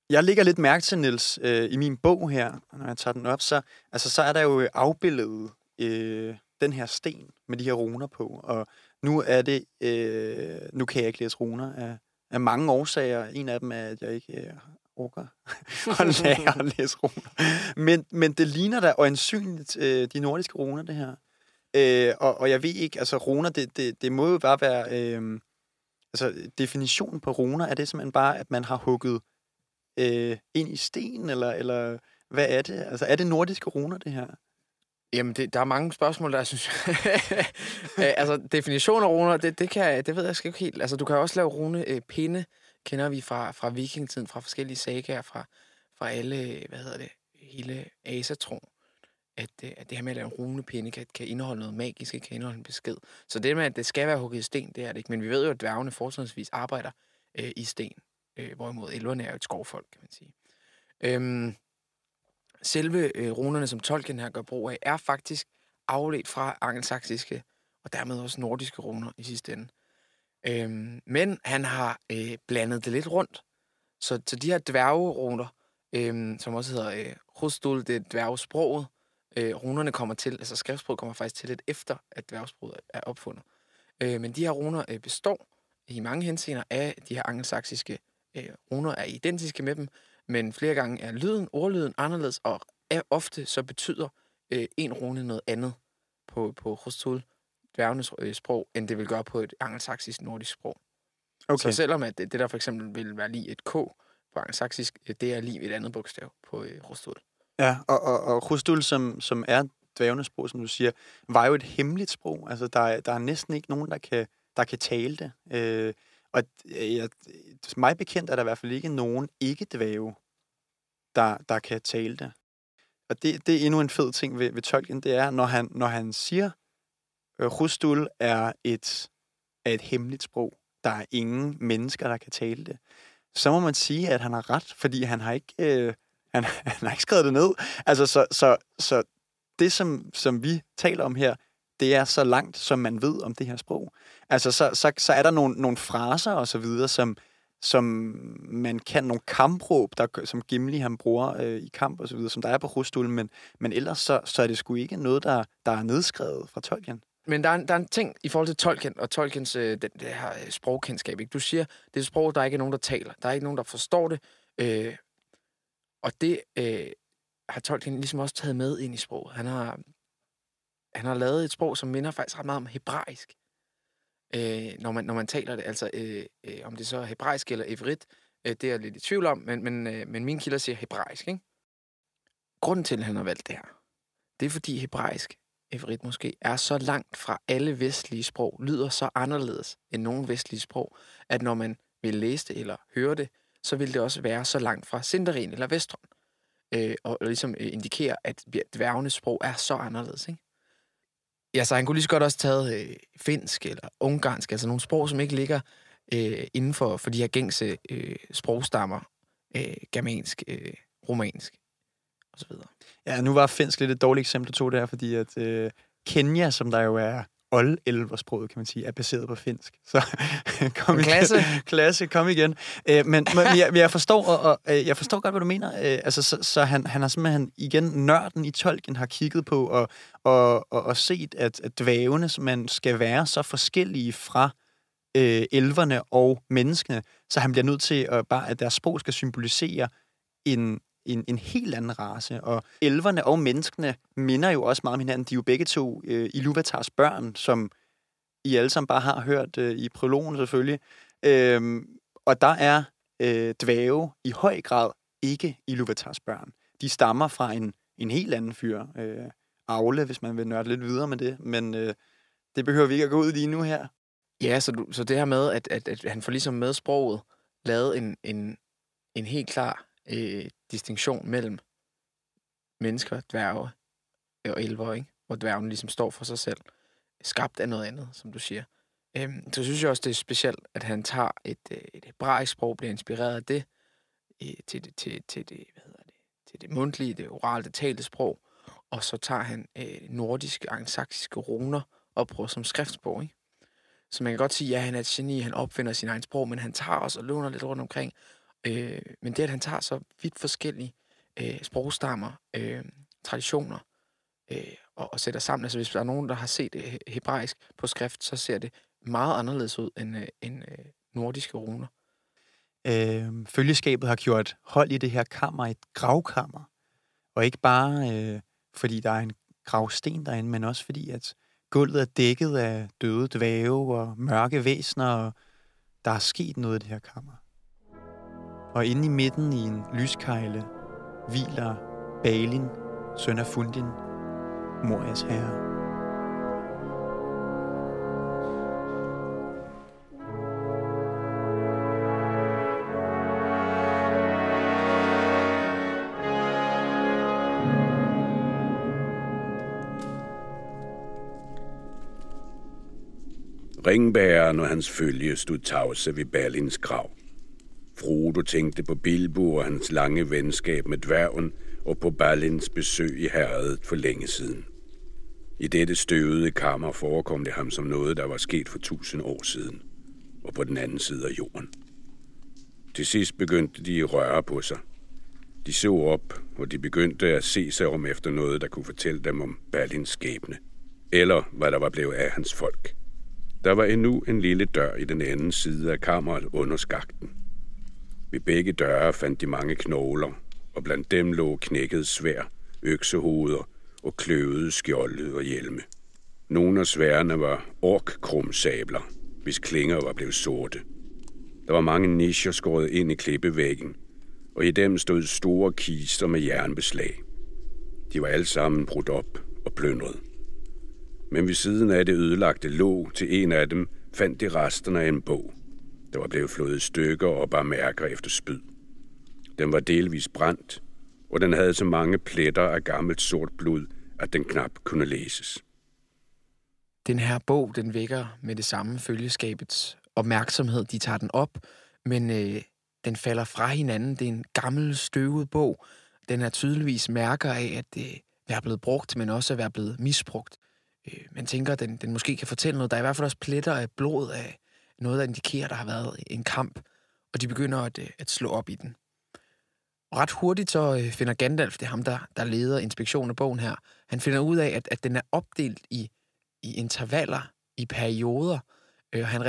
Jeg ligger lidt mærke til, Niels, øh, i min bog her, når jeg tager den op, så, altså, så er der jo afbildet øh, den her sten med de her runer på, og nu er det, øh, nu kan jeg ikke læse runer af, af mange årsager. En af dem er, at jeg ikke øh, orker at lære at læse runer. Men, men det ligner da øjensynligt øh, de nordiske runer, det her. Øh, og, og jeg ved ikke, altså runer, det, det, det må jo bare være... Øh, altså definitionen på runer, er det simpelthen bare, at man har hugget øh, ind i sten, eller, eller hvad er det? Altså er det nordiske runer, det her? Jamen, det, der er mange spørgsmål, der synes altså, definition af runer, det, det, kan, det ved jeg sgu ikke helt. Altså, du kan også lave rune øh, pinde, kender vi fra, fra vikingetiden, fra forskellige sagaer, fra, fra alle, hvad hedder det, hele asatro, at, øh, at det her med at lave en runepinde kan, kan indeholde noget magisk, kan indeholde en besked. Så det med, at det skal være hugget i sten, det er det ikke. Men vi ved jo, at dværgene fortrinsvis arbejder øh, i sten, øh, hvorimod elverne er jo et skovfolk, kan man sige. Øhm, selve øh, runerne, som Tolkien her gør brug af, er faktisk afledt fra angelsaksiske og dermed også nordiske runer i sidste ende. Øhm, men han har øh, blandet det lidt rundt. Så, så de her dværgeruner, øh, som også hedder øh, Rustul, det er dværgesproget, øh, runerne kommer til, altså skriftsproget kommer faktisk til lidt efter, at dværgesproget er opfundet. Øh, men de her runer øh, består i mange henseender af de her angelsaksiske øh, runer, er identiske med dem, men flere gange er lyden, ordlyden anderledes, og er ofte så betyder øh, en rune noget andet på, på Hustul, dværgenes øh, sprog, end det vil gøre på et angelsaksisk nordisk sprog. Okay. Så selvom at det, det der for eksempel vil være lige et K på angelsaksisk, øh, det er lige et andet bogstav på øh, Rustul. Ja, og, og, og Rustul, som, som er dværgenes sprog, som du siger, var jo et hemmeligt sprog. Altså, der, der er næsten ikke nogen, der kan, der kan tale det. Øh, og øh, jeg, mig bekendt er der i hvert fald ikke nogen ikke-dvæve, der, der kan tale det. Og det, det er endnu en fed ting ved, ved Tolkien, det er, når han, når han siger, øh, Rustul er et, er et hemmeligt sprog. Der er ingen mennesker, der kan tale det. Så må man sige, at han har ret, fordi han har ikke, øh, han, han har ikke skrevet det ned. Altså, så, så, så det, som, som vi taler om her, det er så langt, som man ved om det her sprog. Altså, så, så, så er der nogle, nogle fraser og så videre, som, som man kan, nogle kampråb, der, som Gimli han bruger øh, i kamp og så videre, som der er på Rustul, men, men ellers så, så er det sgu ikke noget, der, der er nedskrevet fra Tolkien. Men der er, der er en ting i forhold til Tolkien og Tolkiens øh, det, det her øh, sprogkendskab. Ikke? Du siger, det er et sprog, der er ikke nogen, der taler. Der er ikke nogen, der forstår det. Øh, og det øh, har Tolkien ligesom også taget med ind i sproget. Han har, han har lavet et sprog, som minder faktisk ret meget om hebraisk. Øh, når, man, når man taler det. Altså, øh, øh, om det så er hebraisk eller evrit, øh, det er jeg lidt i tvivl om, men, men, øh, men mine kilder siger hebraisk. Ikke? Grunden til, at han har valgt det her, det er fordi hebraisk evrit måske, er så langt fra alle vestlige sprog, lyder så anderledes end nogen vestlige sprog, at når man vil læse det eller høre det, så vil det også være så langt fra Sindarin eller Vestron. Øh, og ligesom øh, indikere, at dværgenes sprog er så anderledes. Ikke? Ja, så han kunne lige så godt også taget øh, finsk eller ungarsk, altså nogle sprog, som ikke ligger øh, inden for, for de her gængse øh, sprogstammer, øh, germansk, øh, romansk osv. Ja, nu var finsk lidt et dårligt eksempel, du tog der, fordi at øh, Kenya, som der jo er old elversproget, kan man sige, er baseret på finsk. Så kom klasse. Igen. klasse, kom igen. Øh, men, men jeg, jeg, forstår, og, og, øh, jeg forstår godt, hvad du mener. Øh, altså, så, så han, han har simpelthen igen nørden i tolken har kigget på og, og, og, og set, at, at dvævene man skal være så forskellige fra øh, elverne og menneskene, så han bliver nødt til at bare, at deres sprog skal symbolisere en, en, en helt anden race. Og elverne og menneskene minder jo også meget om hinanden. De er jo begge to øh, Iluvatars børn, som I alle sammen bare har hørt øh, i prologen selvfølgelig. Øhm, og der er øh, dvæve i høj grad ikke Iluvatars børn. De stammer fra en, en helt anden fyr. Øh, Aule, hvis man vil nørde lidt videre med det. Men øh, det behøver vi ikke at gå ud i lige nu her. Ja, så, du, så det her med, at, at, at han får ligesom med sproget lavet en, en, en helt klar øh, distinktion mellem mennesker, dværge og elver, ikke? hvor dværgen ligesom står for sig selv, skabt af noget andet, som du siger. Øhm, så synes jeg også, det er specielt, at han tager et, øh, et hebraisk sprog, bliver inspireret af det, øh, til, det, til, til, det, hvad hedder det, til det mundtlige, det orale, det talte sprog, og så tager han øh, nordiske, angelsaksiske runer og bruger som skriftsprog. Ikke? Så man kan godt sige, at ja, han er et geni, han opfinder sin egen sprog, men han tager også og låner lidt rundt omkring, Øh, men det, at han tager så vidt forskellige øh, sprogstammer, øh, traditioner, øh, og, og sætter sammen. Altså hvis der er nogen, der har set øh, hebraisk på skrift, så ser det meget anderledes ud end, øh, end øh, nordiske runer. Øh, følgeskabet har gjort hold i det her kammer, et gravkammer. Og ikke bare øh, fordi der er en gravsten derinde, men også fordi, at gulvet er dækket af døde dvæve og mørke væsener, og der er sket noget i det her kammer og inde i midten i en lyskejle hviler Balin, søn af Fundin, Morias herre. Ringbæren og hans følge stod tavse ved Berlins grav. Frodo tænkte på Bilbo og hans lange venskab med dværgen og på Balins besøg i herredet for længe siden. I dette støvede kammer forekom det ham som noget, der var sket for tusind år siden, og på den anden side af jorden. Til sidst begyndte de at røre på sig. De så op, og de begyndte at se sig om efter noget, der kunne fortælle dem om Berlins skæbne, eller hvad der var blevet af hans folk. Der var endnu en lille dør i den anden side af kammeret under skakten. Ved begge døre fandt de mange knogler, og blandt dem lå knækket svær, øksehoveder og kløvede skjolde og hjelme. Nogle af sværene var orkkrumsabler, hvis klinger var blevet sorte. Der var mange nischer skåret ind i klippevæggen, og i dem stod store kister med jernbeslag. De var alle sammen brudt op og plyndret. Men ved siden af det ødelagte låg til en af dem fandt de resterne af en bog. Der var blevet flået stykker og bare mærker efter spyd. Den var delvis brændt, og den havde så mange pletter af gammelt sort blod, at den knap kunne læses. Den her bog, den vækker med det samme følgeskabets opmærksomhed. De tager den op, men øh, den falder fra hinanden. Det er en gammel, støvet bog. Den er tydeligvis mærker af, at øh, det er blevet brugt, men også at være blevet misbrugt. Øh, man tænker, at den, den måske kan fortælle noget. Der er i hvert fald også pletter af blod af noget, der indikerer, at der har været en kamp, og de begynder at, øh, at slå op i den. Og ret hurtigt så øh, finder Gandalf, det er ham, der, der leder inspektionen af bogen her, han finder ud af, at, at den er opdelt i, i intervaller, i perioder, øh, og han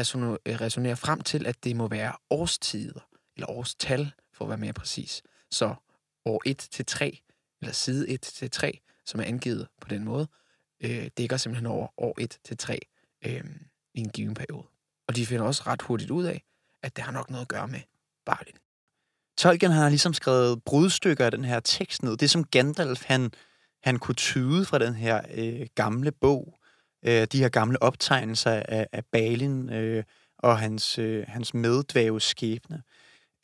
resonerer frem til, at det må være årstider, eller årstal, for at være mere præcis. Så år 1 til 3, eller side 1 til 3, som er angivet på den måde, øh, dækker simpelthen over år 1 til 3 øh, i en given periode. Og de finder også ret hurtigt ud af, at det har nok noget at gøre med Balin. Tolkien har ligesom skrevet brudstykker af den her tekst ned. Det som Gandalf han, han kunne tyde fra den her øh, gamle bog, øh, de her gamle optegnelser af, af Balin øh, og hans, øh, hans meddvæves skæbne.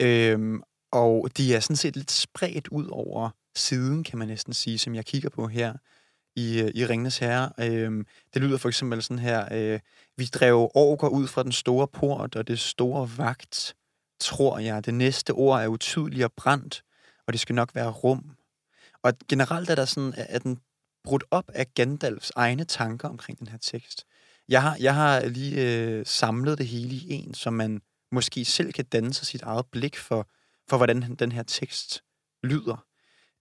Øh, og de er sådan set lidt spredt ud over siden, kan man næsten sige, som jeg kigger på her i, i Ringnes Herre. Øh, det lyder for eksempel sådan her, øh, vi drev orker ud fra den store port og det store vagt, tror jeg. Det næste ord er utydeligt og brændt, og det skal nok være rum. Og generelt er der sådan, at den brudt op af Gandalfs egne tanker omkring den her tekst. Jeg har, jeg har lige øh, samlet det hele i en, så man måske selv kan danne sig sit eget blik for, for hvordan den her tekst lyder.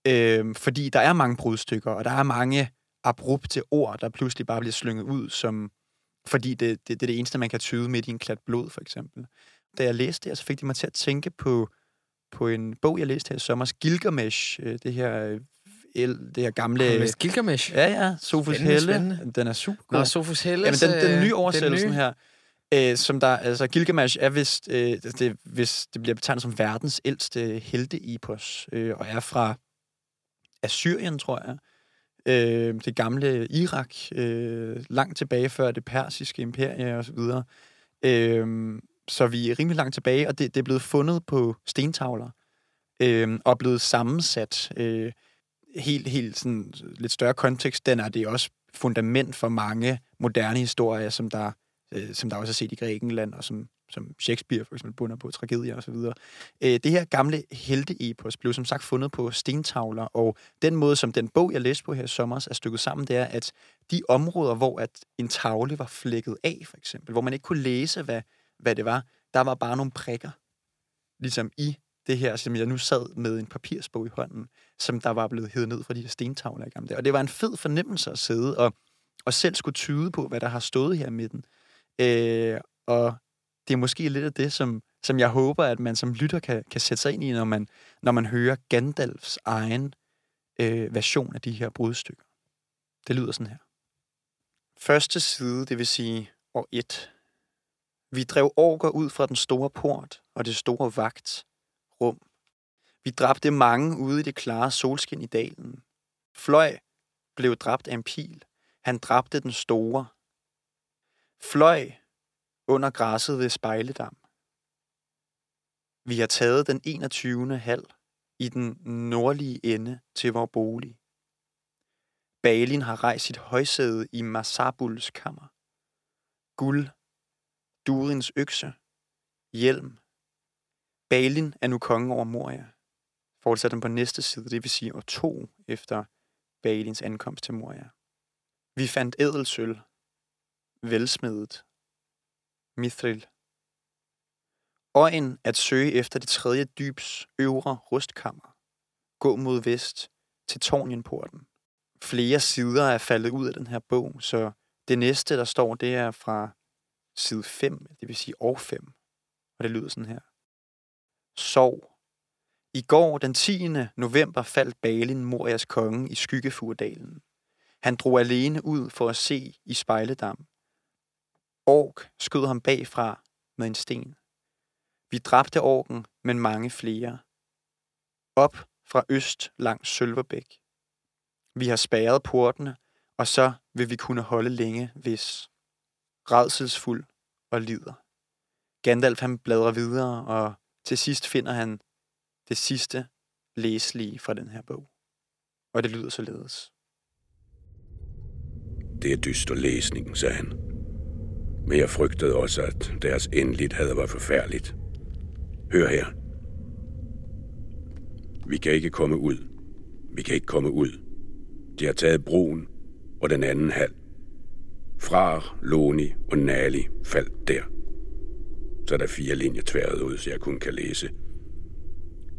Øh, fordi der er mange brudstykker, og der er mange abrupte ord, der pludselig bare bliver slynget ud, som, fordi det, det, det er det eneste, man kan tyde midt i en klat blod, for eksempel. Da jeg læste det, så fik det mig til at tænke på, på en bog, jeg læste her i sommer, Gilgamesh, øh, det her det her gamle... Har Gilgamesh? Ja, ja. Sofus spændende, Helle. Spændende. Den er super god. Nå, Sofus Helle. Jamen, den, den nye oversættelse her, øh, som der... Altså, Gilgamesh er vist... Øh, det, hvis det bliver betegnet som verdens ældste helte-epos, øh, og er fra Assyrien, tror jeg øh, det gamle Irak, øh, langt tilbage før det persiske imperie og så videre. Øh, så vi er rimelig langt tilbage, og det, det er blevet fundet på stentavler øh, og blevet sammensat. Øh, helt, helt sådan lidt større kontekst, den er det også fundament for mange moderne historier, som der, øh, som der også er set i Grækenland, og som som Shakespeare for eksempel bunder på, tragedier osv. Øh, det her gamle helteepos blev som sagt fundet på stentavler, og den måde, som den bog, jeg læste på her i sommer, er stykket sammen, det er, at de områder, hvor at en tavle var flækket af, for eksempel, hvor man ikke kunne læse, hvad, hvad det var, der var bare nogle prikker, ligesom i det her, som jeg nu sad med en papirsbog i hånden, som der var blevet hævet ned fra de her stentavler i gamle dage. Og det var en fed fornemmelse at sidde og, og selv skulle tyde på, hvad der har stået her i midten. Øh, og det er måske lidt af det, som, som jeg håber, at man som lytter kan, kan sætte sig ind i, når man, når man hører Gandalfs egen øh, version af de her brudstykker. Det lyder sådan her. Første side, det vil sige år 1. Vi drev orker ud fra den store port og det store vagt rum. Vi dræbte mange ude i det klare solskin i dalen. Fløj blev dræbt af en pil. Han dræbte den store. Fløj under græsset ved Spejledam. Vi har taget den 21. halv i den nordlige ende til vores bolig. Balin har rejst sit højsæde i Masabuls kammer. Guld Durins økse, hjelm. Balin er nu konge over Moria. Fortsætter den på næste side, det vil sige år to efter Balins ankomst til Moria. Vi fandt ædelsøl, velsmedet, mithril. Øjen at søge efter det tredje dybs øvre rustkammer. Gå mod vest til Tornienporten. Flere sider er faldet ud af den her bog, så det næste, der står, det er fra side 5, det vil sige år 5. Og det lyder sådan her. Sov. I går, den 10. november, faldt Balin, Morias konge, i Skyggefurdalen. Han drog alene ud for at se i spejledam. Ork skød ham bagfra med en sten. Vi dræbte orken, men mange flere. Op fra øst langs Sølverbæk. Vi har spærret portene, og så vil vi kunne holde længe, hvis redselsfuld og lider. Gandalf han bladrer videre, og til sidst finder han det sidste læselige fra den her bog. Og det lyder således. Det er dyster læsning, sagde han. Men jeg frygtede også, at deres endeligt havde været forfærdeligt. Hør her. Vi kan ikke komme ud. Vi kan ikke komme ud. De har taget broen og den anden halv. Frar, Loni og Nali faldt der. Så er der fire linjer tværet ud, så jeg kun kan læse.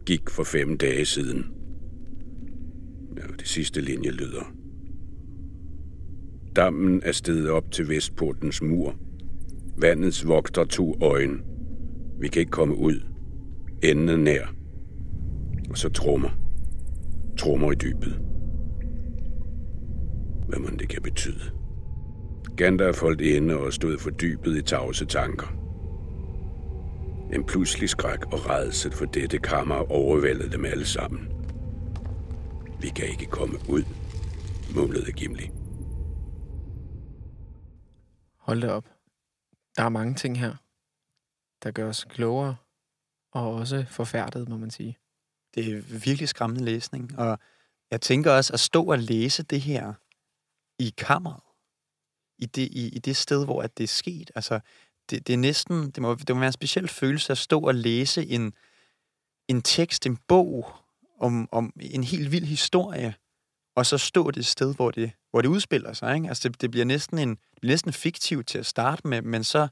Gik for fem dage siden. Ja, det sidste linje lyder. Dammen er steget op til Vestportens mur. Vandets vogter to øjne. Vi kan ikke komme ud. Enden er nær. Og så trummer. Trummer i dybet. Hvad man det kan betyde. Gandalf holdt inde og stod fordybet i tavse tanker. En pludselig skræk og redsel for dette kammer overvældede dem alle sammen. Vi kan ikke komme ud, mumlede Gimli. Hold da op. Der er mange ting her, der gør os klogere og også forfærdet, må man sige. Det er virkelig skræmmende læsning, og jeg tænker også at stå og læse det her i kammeret, i det, i, i det sted, hvor at det er sket. Altså, det, det er næsten, det må, det må være en speciel følelse at stå og læse en, en tekst, en bog om, om en helt vild historie, og så stå det sted, hvor det, hvor det udspiller sig. Ikke? Altså, det, det bliver næsten en det bliver næsten fiktivt til at starte med, men så,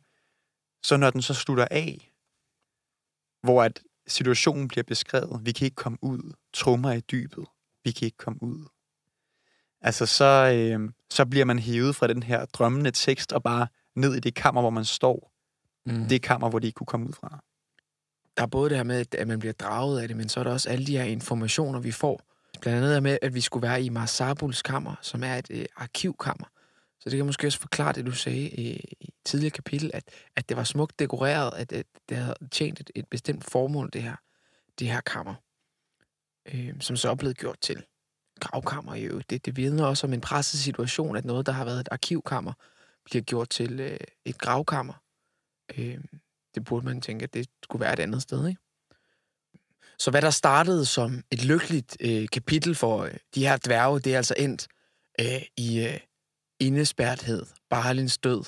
så når den så slutter af, hvor at situationen bliver beskrevet, vi kan ikke komme ud, trummer i dybet, vi kan ikke komme ud. Altså, så, øh, så bliver man hævet fra den her drømmende tekst og bare ned i det kammer, hvor man står. Mm. Det kammer, hvor de ikke kunne komme ud fra. Der er både det her med, at man bliver draget af det, men så er der også alle de her informationer, vi får. Blandt andet med, at vi skulle være i Marsabuls kammer, som er et øh, arkivkammer. Så det kan måske også forklare det, du sagde øh, i, i tidligere kapitel, at, at det var smukt dekoreret, at, at det havde tjent et, et bestemt formål, det her, det her kammer, øh, som så er blevet gjort til gravkammer. Jo. Det, det vidner også om en presset situation, at noget, der har været et arkivkammer, bliver gjort til øh, et gravkammer. Øh, det burde man tænke, at det skulle være et andet sted, ikke? Så hvad der startede som et lykkeligt øh, kapitel for øh, de her dværge, det er altså endt øh, i øh, indespærthed, Barlins død,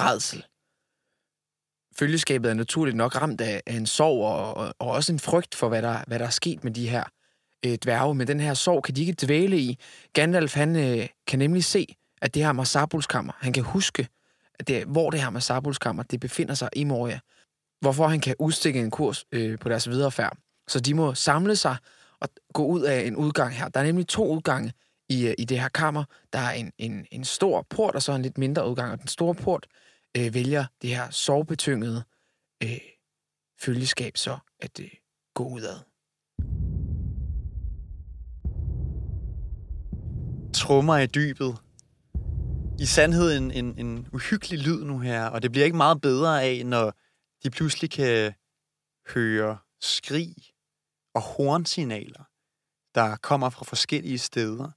redsel. Følgeskabet er naturligt nok ramt af, af en sorg og, og, og også en frygt for, hvad der, hvad der er sket med de her øh, dværge. Men den her sorg kan de ikke dvæle i. Gandalf han øh, kan nemlig se, at det her Marsabulskammer, han kan huske, at det, hvor det her Marsabulskammer, det befinder sig i Moria. Hvorfor han kan udstikke en kurs øh, på deres videre færd. Så de må samle sig og gå ud af en udgang her. Der er nemlig to udgange i, øh, i det her kammer. Der er en, en, en stor port, og så en lidt mindre udgang. Og den store port øh, vælger det her sovbetyngede øh, følgeskab så at øh, gå ud af. Trummer i dybet. I sandhed en, en, en uhyggelig lyd nu her, og det bliver ikke meget bedre af, når de pludselig kan høre skrig og hornsignaler, der kommer fra forskellige steder.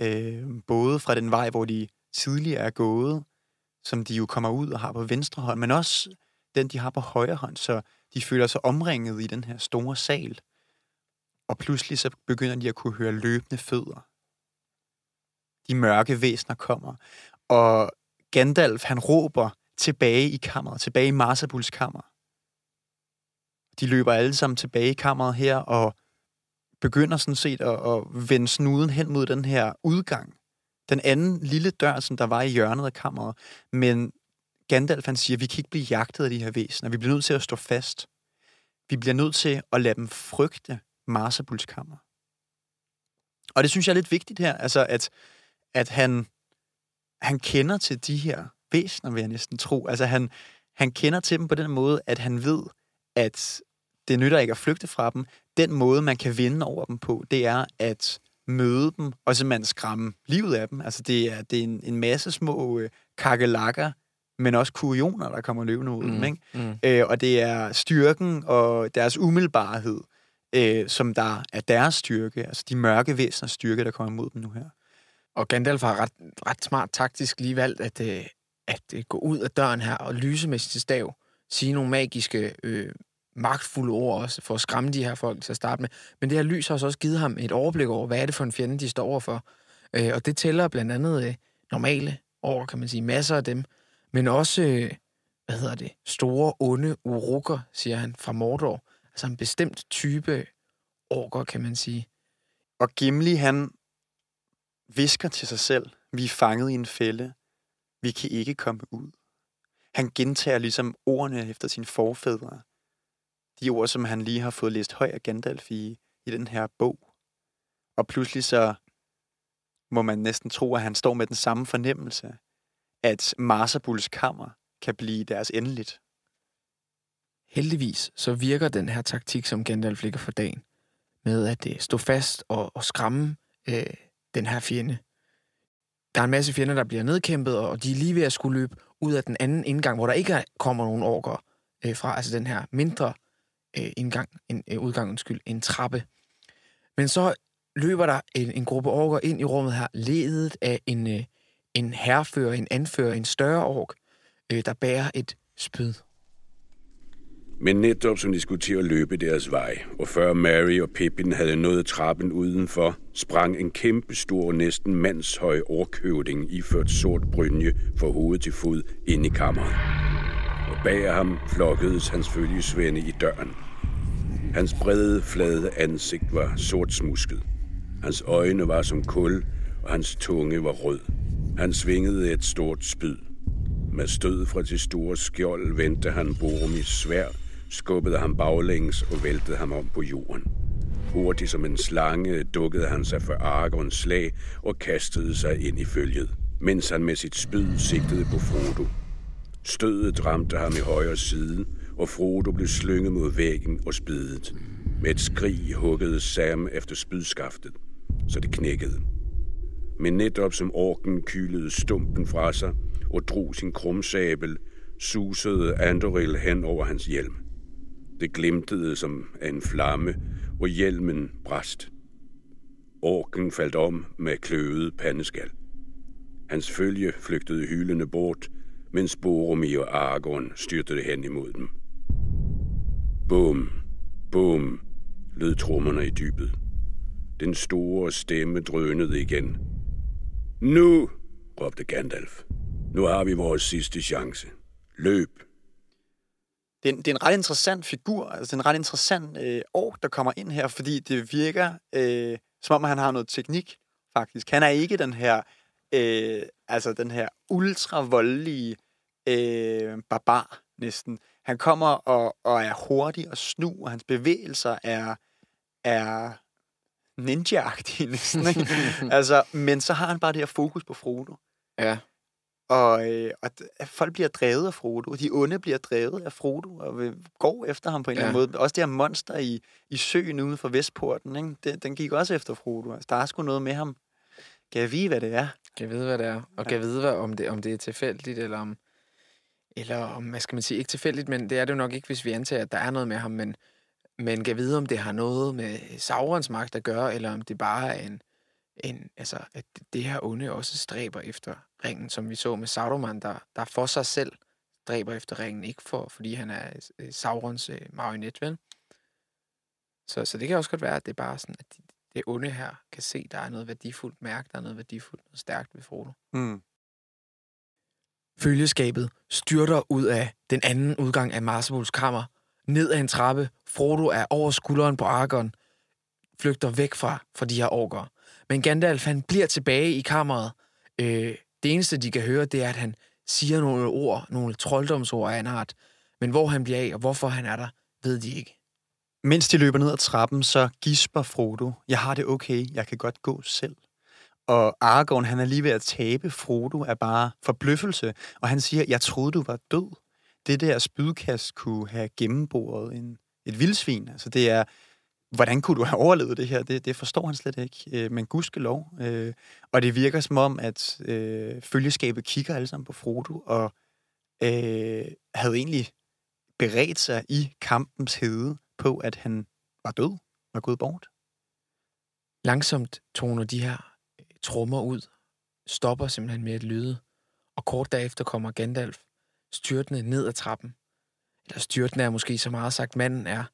Øh, både fra den vej, hvor de tidligere er gået, som de jo kommer ud og har på venstre hånd, men også den, de har på højre hånd, så de føler sig omringet i den her store sal. Og pludselig så begynder de at kunne høre løbende fødder. De mørke væsner kommer, og Gandalf, han råber tilbage i kammeret, tilbage i Marsabuls kammer. De løber alle sammen tilbage i kammeret her, og begynder sådan set at, at vende snuden hen mod den her udgang. Den anden lille dør, som der var i hjørnet af kammeret. Men Gandalf han siger, vi kan ikke blive jagtet af de her væsener. Vi bliver nødt til at stå fast. Vi bliver nødt til at lade dem frygte Marsabuls kammer. Og det synes jeg er lidt vigtigt her, altså at, at han, han kender til de her væsener, vil jeg næsten tro. Altså han, han kender til dem på den måde, at han ved, at det nytter ikke at flygte fra dem. Den måde, man kan vinde over dem på, det er at møde dem, og simpelthen skræmme livet af dem. Altså det er, det er en, en masse små øh, kakelakker, men også kurioner, der kommer løbende ud mm, dem. Ikke? Mm. Øh, og det er styrken og deres umiddelbarhed, øh, som der er deres styrke, altså de mørke væseners styrke, der kommer imod dem nu her. Og Gandalf har ret, ret smart taktisk lige valgt at, øh, at øh, gå ud af døren her og lyse med sit stav, sige nogle magiske, øh, magtfulde ord også, for at skræmme de her folk til at starte med. Men det her lys har også givet ham et overblik over, hvad er det for en fjende, de står overfor. Øh, og det tæller blandt andet øh, normale år, kan man sige, masser af dem, men også, øh, hvad hedder det, store, onde urukker, siger han, fra Mordor. Altså en bestemt type orker, kan man sige. Og Gimli, han visker til sig selv, vi er fanget i en fælde, vi kan ikke komme ud. Han gentager ligesom ordene efter sine forfædre. De ord, som han lige har fået læst høj af Gandalf i, i den her bog. Og pludselig så må man næsten tro, at han står med den samme fornemmelse, at Marsabuls kammer kan blive deres endeligt. Heldigvis så virker den her taktik, som Gandalf ligger for dagen, med at øh, stå fast og, og skræmme øh, den her fjende. Der er en masse fjender, der bliver nedkæmpet, og de er lige ved at skulle løbe ud af den anden indgang, hvor der ikke kommer nogen orker øh, fra, altså den her mindre øh, indgang, en, øh, udgang, undskyld, en trappe. Men så løber der en, en gruppe orker ind i rummet her, ledet af en, øh, en herrefører, en anfører, en større ork, øh, der bærer et spyd. Men netop som de skulle til at løbe deres vej, og før Mary og Pippin havde nået trappen udenfor, sprang en kæmpe stor, næsten mandshøj orkhøvding iført sort brynje fra hoved til fod ind i kammeret. Og bag ham flokkedes hans følgesvende i døren. Hans brede, flade ansigt var sort smusket. Hans øjne var som kul, og hans tunge var rød. Han svingede et stort spyd. Med stød fra det store skjold vendte han Boromis svær, skubbede ham baglæns og væltede ham om på jorden. Hurtigt som en slange dukkede han sig for Aragorns slag og kastede sig ind i følget, mens han med sit spyd sigtede på Frodo. Stødet ramte ham i højre side, og Frodo blev slynget mod væggen og spidet. Med et skrig huggede Sam efter spydskaftet, så det knækkede. Men netop som orken kylede stumpen fra sig og drog sin krumsabel, susede Andoril hen over hans hjelm. Det glimtede som af en flamme, og hjelmen brast. Orken faldt om med kløvet pandeskal. Hans følge flygtede hylende bort, mens Boromir og Aragorn styrtede hen imod dem. Bum, bum, lød trommerne i dybet. Den store stemme drønede igen. Nu, råbte Gandalf. Nu har vi vores sidste chance. Løb. Det er, en, det er en ret interessant figur, altså det er en ret interessant øh, år, der kommer ind her, fordi det virker, øh, som om han har noget teknik, faktisk. Han er ikke den her, øh, altså den her ultra-voldelige øh, barbar, næsten. Han kommer og, og er hurtig og snu, og hans bevægelser er, er ninja-agtige næsten. Ikke? altså, men så har han bare det her fokus på Frodo. Ja. Og, øh, og folk bliver drevet af Frodo. De onde bliver drevet af Frodo og vil, går efter ham på en ja. eller anden måde. Også det her monster i, i søen uden for Vestporten, ikke? Den, den gik også efter Frodo. Altså, der er sgu noget med ham. Kan jeg vide, hvad det er? Kan jeg vide, hvad det er? Og ja. kan jeg vide, hvad, om, det, om det er tilfældigt, eller om, eller om, hvad skal man sige, ikke tilfældigt, men det er det jo nok ikke, hvis vi antager, at der er noget med ham, men, men kan vide, om det har noget med Saurons magt at gøre, eller om det bare er en, en altså, at det her onde også stræber efter ringen, som vi så med Sauron, der, der for sig selv stræber efter ringen, ikke for, fordi han er øh, Saurons øh, marionet, vel? Så, så det kan også godt være, at det er bare sådan, at det onde her kan se, at der er noget værdifuldt mærke, der er noget værdifuldt og stærkt ved Frodo. Mm. Følgeskabet styrter ud af den anden udgang af Marsabuls kammer, ned ad en trappe. Frodo er over skulderen på Argon, flygter væk fra, fra de her orker. Men Gandalf, han bliver tilbage i kammeret. Øh, det eneste, de kan høre, det er, at han siger nogle ord, nogle trolddomsord af en art. Men hvor han bliver af, og hvorfor han er der, ved de ikke. Mens de løber ned ad trappen, så gisper Frodo. Jeg har det okay, jeg kan godt gå selv. Og Aragorn, han er lige ved at tabe. Frodo er bare forbløffelse. Og han siger, jeg troede, du var død. Det der spydkast kunne have gennemboret en, et vildsvin. Altså det er, hvordan kunne du have overlevet det her? Det, det forstår han slet ikke. Øh, men gudskelov. Øh, og det virker som om, at øh, følgeskabet kigger alle sammen på Frodo, og øh, havde egentlig beredt sig i kampens hede på, at han var død, var gået bort. Langsomt toner de her øh, trommer ud, stopper simpelthen med at lyde, og kort derefter kommer Gandalf styrtende ned ad trappen. Eller styrtende er måske så meget sagt, manden er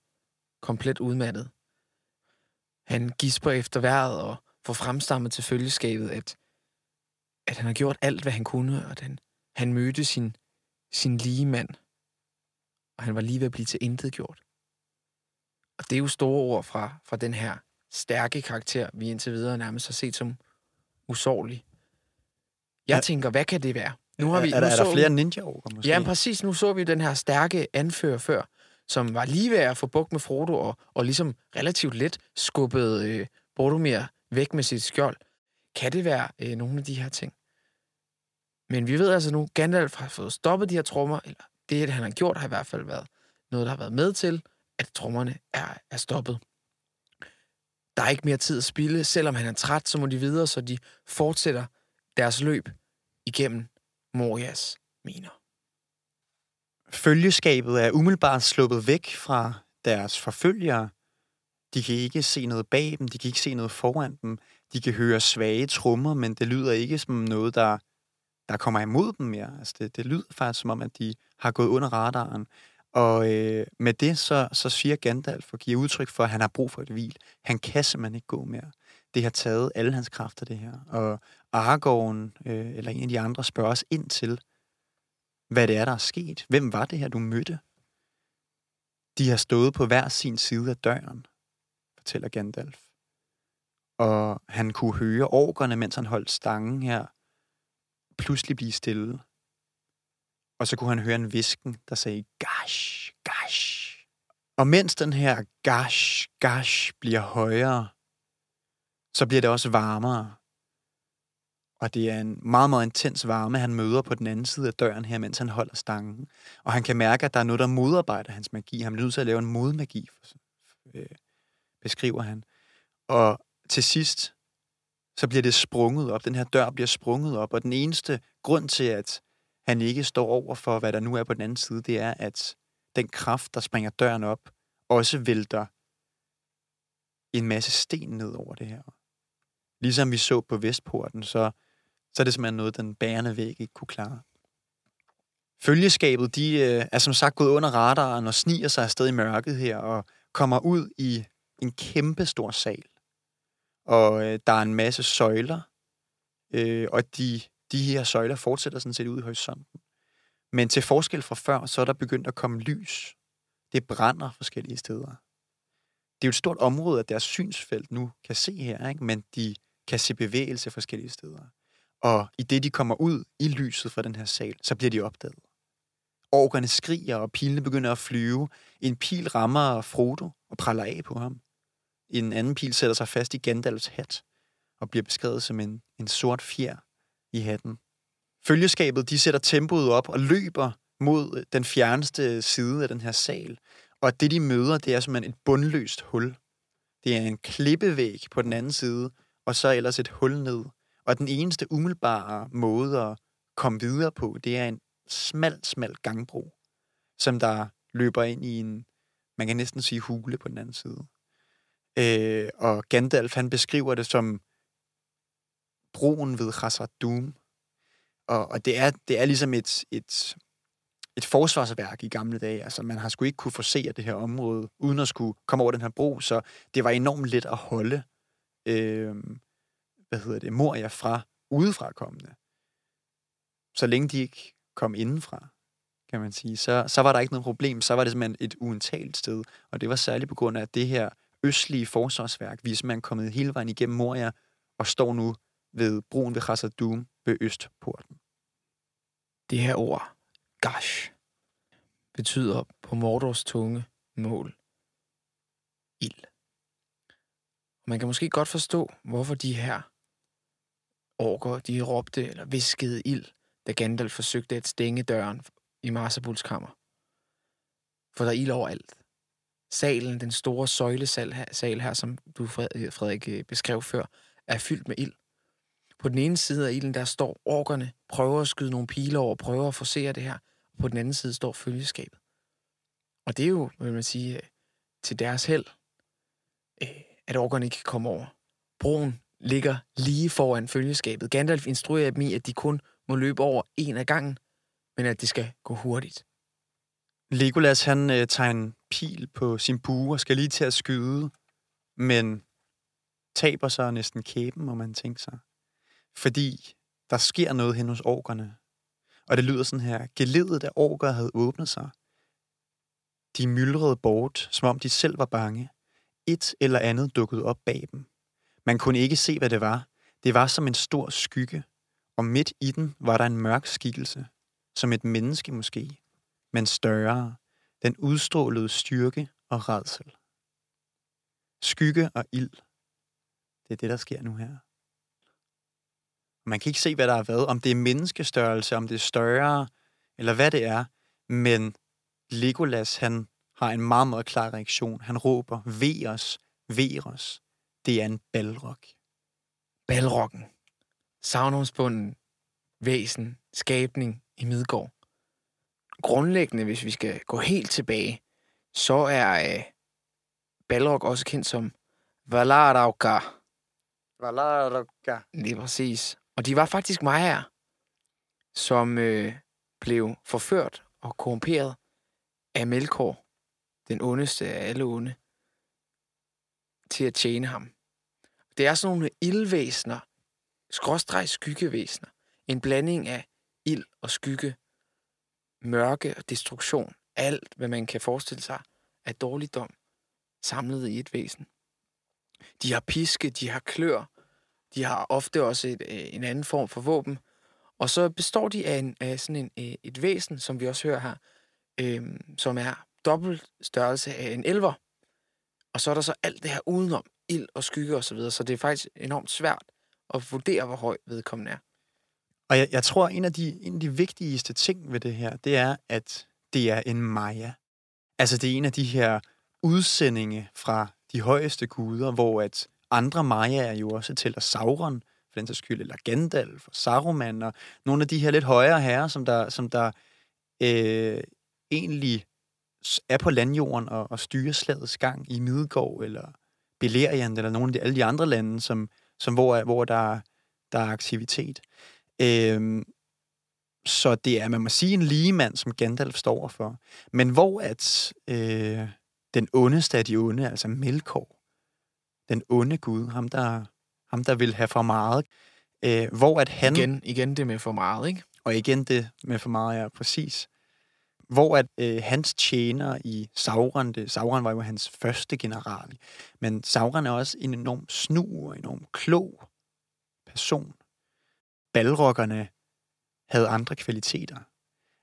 komplet udmattet. Han gisper efter vejret og får fremstammet til følgeskabet, at, at han har gjort alt, hvad han kunne, og at han, han mødte sin, sin lige mand, og han var lige ved at blive til intet gjort. Og det er jo store ord fra, fra den her stærke karakter, vi indtil videre nærmest har set som usårlig. Jeg ja. tænker, hvad kan det være? Nu har vi, er, er, der, er der flere ninja måske? Ja, præcis. Nu så vi den her stærke anfører før, som var lige ved at få bukt med Frodo, og, og ligesom relativt let skubbede øh, Boromir væk med sit skjold. Kan det være øh, nogle af de her ting? Men vi ved altså nu, Gandalf har fået stoppet de her trommer, eller det, han har gjort, har i hvert fald været noget, der har været med til, at trommerne er, er stoppet. Der er ikke mere tid at spille. Selvom han er træt, så må de videre, så de fortsætter deres løb igennem Morias miner. Følgeskabet er umiddelbart sluppet væk fra deres forfølgere. De kan ikke se noget bag dem, de kan ikke se noget foran dem. De kan høre svage trummer, men det lyder ikke som noget, der, der kommer imod dem mere. Altså det, det lyder faktisk som om, at de har gået under radaren. Og øh, med det, så, så siger Gandalf og giver udtryk for, at han har brug for et hvil. Han kan simpelthen ikke gå mere. Det har taget alle hans kræfter, det her. Og Aragorn, øh, eller en af de andre, spørger os ind til, hvad det er, der er sket. Hvem var det her, du mødte? De har stået på hver sin side af døren, fortæller Gandalf. Og han kunne høre orkerne, mens han holdt stangen her, pludselig blive stille. Og så kunne han høre en visken, der sagde, gash, gash. Og mens den her gash, gash bliver højere, så bliver det også varmere. Og det er en meget, meget intens varme, han møder på den anden side af døren her, mens han holder stangen. Og han kan mærke, at der er noget, der modarbejder hans magi. Han bliver nødt til at lave en modmagi, øh, beskriver han. Og til sidst, så bliver det sprunget op. Den her dør bliver sprunget op, og den eneste grund til, at han ikke står over for, hvad der nu er på den anden side, det er, at den kraft, der springer døren op, også vælter en masse sten ned over det her. Ligesom vi så på Vestporten, så, så er det simpelthen noget, den bærende væg ikke kunne klare. Følgeskabet, de øh, er som sagt gået under radaren og sniger sig afsted i mørket her og kommer ud i en kæmpe stor sal. Og øh, der er en masse søjler, øh, og de de her søjler fortsætter sådan set ud i horisonten. Men til forskel fra før, så er der begyndt at komme lys. Det brænder forskellige steder. Det er jo et stort område at deres synsfelt nu kan se her, ikke? men de kan se bevægelse forskellige steder. Og i det, de kommer ud i lyset fra den her sal, så bliver de opdaget. Orkerne skriger, og pilene begynder at flyve. En pil rammer Frodo og praller af på ham. En anden pil sætter sig fast i Gandalfs hat og bliver beskrevet som en, en sort fjer, i hatten. Følgeskabet de sætter tempoet op og løber mod øh, den fjerneste side af den her sal. Og det, de møder, det er simpelthen et bundløst hul. Det er en klippevæg på den anden side, og så ellers et hul ned. Og den eneste umiddelbare måde at komme videre på, det er en smal, smal gangbro, som der løber ind i en, man kan næsten sige hule på den anden side. Øh, og Gandalf, han beskriver det som broen ved Khazad-dûm. Og, og det, er, det er ligesom et, et, et forsvarsværk i gamle dage. Altså, man har sgu ikke kunne forsere det her område, uden at skulle komme over den her bro, så det var enormt let at holde, øh, hvad hedder det, Moria fra udefra kommende. Så længe de ikke kom indenfra, kan man sige, så, så var der ikke noget problem. Så var det simpelthen et uentalt sted. Og det var særligt på grund af det her østlige forsvarsværk. Vi er simpelthen kommet hele vejen igennem Moria og står nu ved broen ved Khazad-dûm ved Østporten. Det her ord, gash, betyder på Mordors tunge mål ild. Man kan måske godt forstå, hvorfor de her orker, de råbte eller viskede ild, da Gandalf forsøgte at stænge døren i Marsabuls kammer. For der er ild overalt. Salen, den store søjlesal her, sal her, som du, Frederik, øh, øh, beskrev før, er fyldt med ild. På den ene side af ilden, der står orkerne, prøver at skyde nogle piler over, prøver at forsere det her. På den anden side står følgeskabet. Og det er jo, vil man sige, øh, til deres held, at orkerne ikke kan komme over. Broen ligger lige foran følgeskabet. Gandalf instruerer dem i, at de kun må løbe over en af gangen, men at det skal gå hurtigt. Legolas, han øh, tager en pil på sin bue og skal lige til at skyde, men taber sig næsten kæben, må man tænke sig. Fordi der sker noget hen hos orkerne. Og det lyder sådan her. Geledet af orker havde åbnet sig. De myldrede bort, som om de selv var bange. Et eller andet dukkede op bag dem. Man kunne ikke se, hvad det var. Det var som en stor skygge, og midt i den var der en mørk skikkelse, som et menneske måske, men større. Den udstrålede styrke og redsel. Skygge og ild. Det er det, der sker nu her. Man kan ikke se, hvad der er været, om det er menneskestørrelse, om det er større, eller hvad det er, men Legolas, han har en meget, meget klar reaktion. Han råber, ved os, ved os. Det er en balrog. Balroggen. Savnomsbunden væsen, skabning i Midgård. Grundlæggende, hvis vi skal gå helt tilbage, så er øh, Balrog også kendt som Valarauka. Valarauka. Lige præcis. Og de var faktisk her, som øh, blev forført og korrumperet af Melkor, den ondeste af alle onde, til at tjene ham. Det er sådan nogle ildvæsner, skråstreg skyggevæsener. En blanding af ild og skygge, mørke og destruktion. Alt, hvad man kan forestille sig af dårligdom, samlet i et væsen. De har piske, de har klør, de har ofte også et, øh, en anden form for våben. Og så består de af, en, af sådan en, øh, et væsen, som vi også hører her, øh, som er dobbelt størrelse af en elver. Og så er der så alt det her udenom, ild og skygge osv., så, videre, så det er faktisk enormt svært at vurdere, hvor høj vedkommende er. Og jeg, jeg tror, en af, de, en af de vigtigste ting ved det her, det er, at det er en Maya. Altså, det er en af de her udsendinge fra de højeste guder, hvor at andre Mayaer jo også tæller Sauron, for den sags skyld, eller Gandalf og Saruman, og nogle af de her lidt højere herrer, som der, som der øh, egentlig er på landjorden og, og styrer slagets gang i Midgård, eller Beleriand, eller nogle af de, alle de andre lande, som, som hvor, hvor der, der er aktivitet. Øhm, så det er, man må sige, en ligemand, som Gandalf står for. Men hvor at øh, den ondeste af de onde, altså Melkor, den onde gud, ham der, ham der vil have for meget, øh, hvor at han... Igen, igen det med for meget, ikke? Og igen det med for meget, ja, præcis. Hvor at øh, hans tjener i Sauron, det, Sauron var jo hans første general, men Sauron er også en enorm snu og enorm klog person. Balrokkerne havde andre kvaliteter.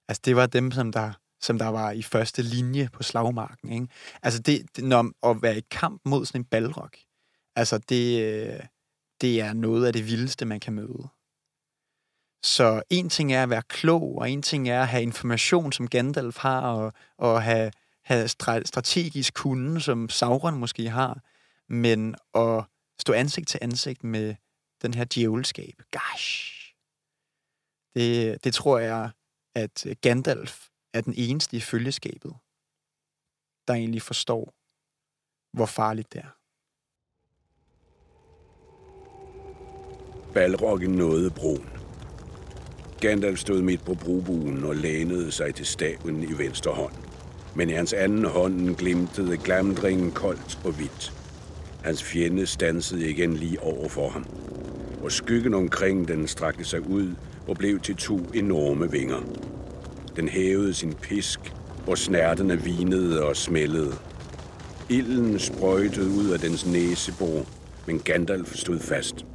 Altså det var dem, som der, som der var i første linje på slagmarken. Ikke? Altså det, det, når, at være i kamp mod sådan en balrog, altså det, øh, det er noget af det vildeste, man kan møde. Så en ting er at være klog, og en ting er at have information, som Gandalf har, og, og have, have strategisk kunde, som Sauron måske har, men at stå ansigt til ansigt med den her djævelskab. Gosh! Det, det tror jeg, at Gandalf er den eneste i følgeskabet, der egentlig forstår, hvor farligt det er. Balroggen nåede broen. Gandalf stod midt på brobuen og lænede sig til staven i venstre hånd. Men i hans anden hånd glimtede glamdringen koldt og hvidt. Hans fjende stansede igen lige over for ham. Og skyggen omkring den strakte sig ud og blev til to enorme vinger. Den hævede sin pisk, og snærtene vinede og smældede. Ilden sprøjtede ud af dens næsebor, men Gandalf stod fast.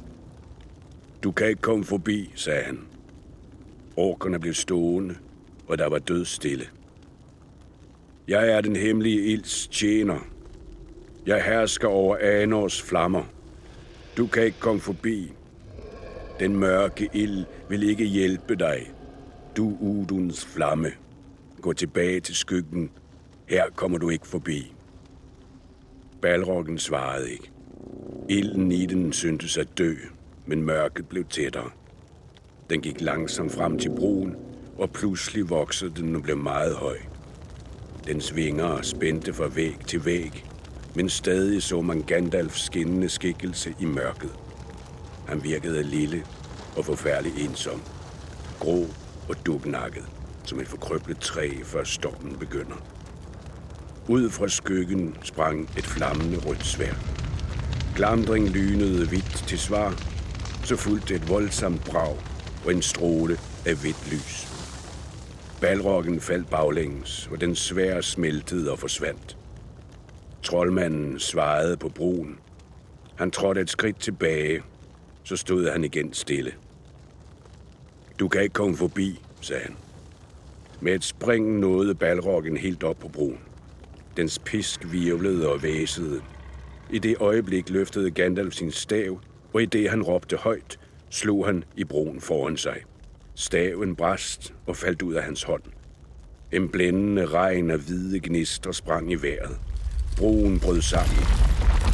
Du kan ikke komme forbi, sagde han. Orkerne blev stående, og der var død stille. Jeg er den hemmelige ilds tjener. Jeg hersker over Anors flammer. Du kan ikke komme forbi. Den mørke ild vil ikke hjælpe dig. Du Uduns flamme. Gå tilbage til skyggen. Her kommer du ikke forbi. Balroggen svarede ikke. Ilden i den syntes at dø, men mørket blev tættere. Den gik langsomt frem til broen, og pludselig voksede den og blev meget høj. Dens vinger spændte fra væg til væg, men stadig så man Gandalfs skinnende skikkelse i mørket. Han virkede lille og forfærdelig ensom. Grå og dubnakket, som et forkrøblet træ, før stormen begynder. Ud fra skyggen sprang et flammende rødt svær. Glamdring lynede hvidt til svar, så fulgte et voldsomt brag og en stråle af hvidt lys. Balrokken faldt baglæns, og den svær smeltede og forsvandt. Troldmanden svarede på broen. Han trådte et skridt tilbage, så stod han igen stille. Du kan ikke komme forbi, sagde han. Med et spring nåede balrokken helt op på broen. Dens pisk virvlede og væsede. I det øjeblik løftede Gandalf sin stav, og i det han råbte højt, slog han i broen foran sig. Staven brast og faldt ud af hans hånd. En blændende regn af hvide gnister sprang i vejret. Broen brød sammen.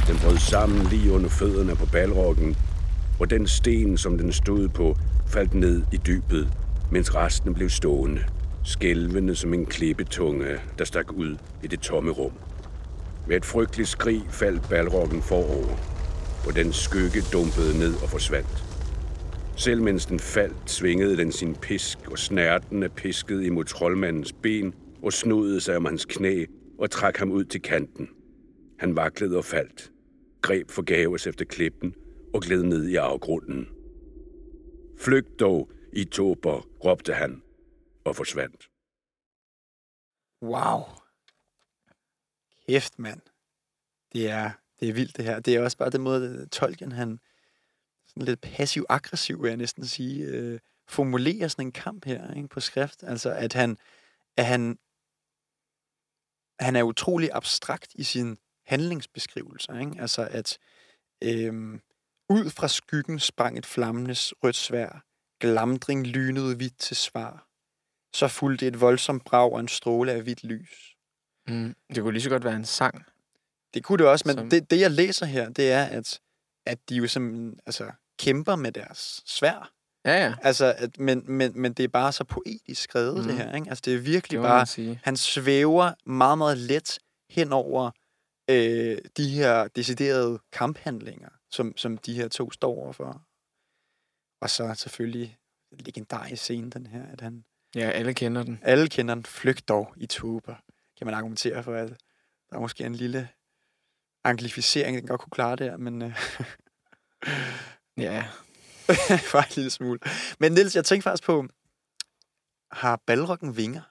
Den brød sammen lige under fødderne på balrokken, og den sten, som den stod på, faldt ned i dybet, mens resten blev stående, skælvende som en klippetunge, der stak ud i det tomme rum. Med et frygteligt skrig faldt balrokken forover, og den skygge dumpede ned og forsvandt. Selv mens den faldt, svingede den sin pisk, og snærten af pisket imod troldmandens ben og snodede sig om hans knæ og trak ham ud til kanten. Han vaklede og faldt, greb forgaves efter klippen og gled ned i afgrunden. Flygt dog, i tober, råbte han og forsvandt. Wow. Kæft, mand. Det er, det er vildt, det her. Det er også bare den måde, Tolkien, han sådan lidt passiv-aggressiv, vil jeg næsten sige, øh, formulerer sådan en kamp her ikke, på skrift. Altså, at han, at han, han er utrolig abstrakt i sin handlingsbeskrivelser. Ikke? Altså, at øh, ud fra skyggen sprang et flammendes rødt svær, glamdring lynede hvidt til svar. Så fulgte et voldsomt brag og en stråle af hvidt lys. Mm. Det kunne lige så godt være en sang. Det kunne det også, men Som- det, det, jeg læser her, det er, at, at de jo simpelthen altså, kæmper med deres svær. Ja, ja. Altså, at, men, men, men det er bare så poetisk skrevet, mm. det Mhm. her. Ikke? Altså, det er virkelig Det bare... Han svæver meget, meget let hen over øh, de her deciderede kamphandlinger, som, som de her to står overfor. Og så selvfølgelig en legendarisk scene, den her, at han... Ja, alle kender den. Alle kender den flygt dog i tuber. Kan man argumentere for, at der er måske en lille anglificering, den godt kunne klare der, men øh, Ja. bare en lille smule. Men Niels, jeg tænkte faktisk på, har balrokken vinger?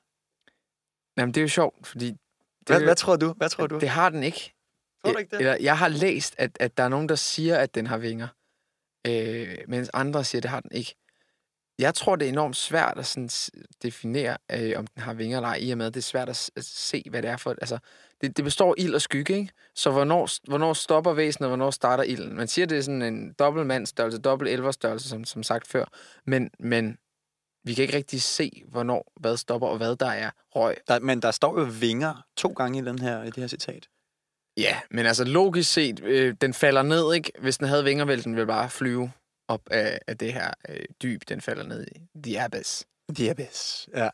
Jamen, det er jo sjovt, fordi... Det, Hvad, hvad tror du? Hvad tror du? Det har den ikke. Tror du ikke det? Eller, jeg har læst, at, at der er nogen, der siger, at den har vinger. Øh, mens andre siger, at det har den ikke. Jeg tror, det er enormt svært at sådan definere, øh, om den har vinger eller ej, i og med, at det er svært at, at se, hvad det er for... Altså, det, det består af ild og skygge, ikke? Så hvornår, hvornår stopper væsenet, og hvornår starter ilden? Man siger, det er sådan en dobbelt mandstørrelse, dobbelt elverstørrelse, som, som sagt før. Men, men vi kan ikke rigtig se, hvornår hvad stopper, og hvad der er røg. Der, men der står jo vinger to gange i, den her, i det her citat. Ja, men altså logisk set, øh, den falder ned, ikke? Hvis den havde vinger, ville den vel bare flyve op af, af det her øh, dyb, den falder ned i. The Abyss. The Abyss, ja.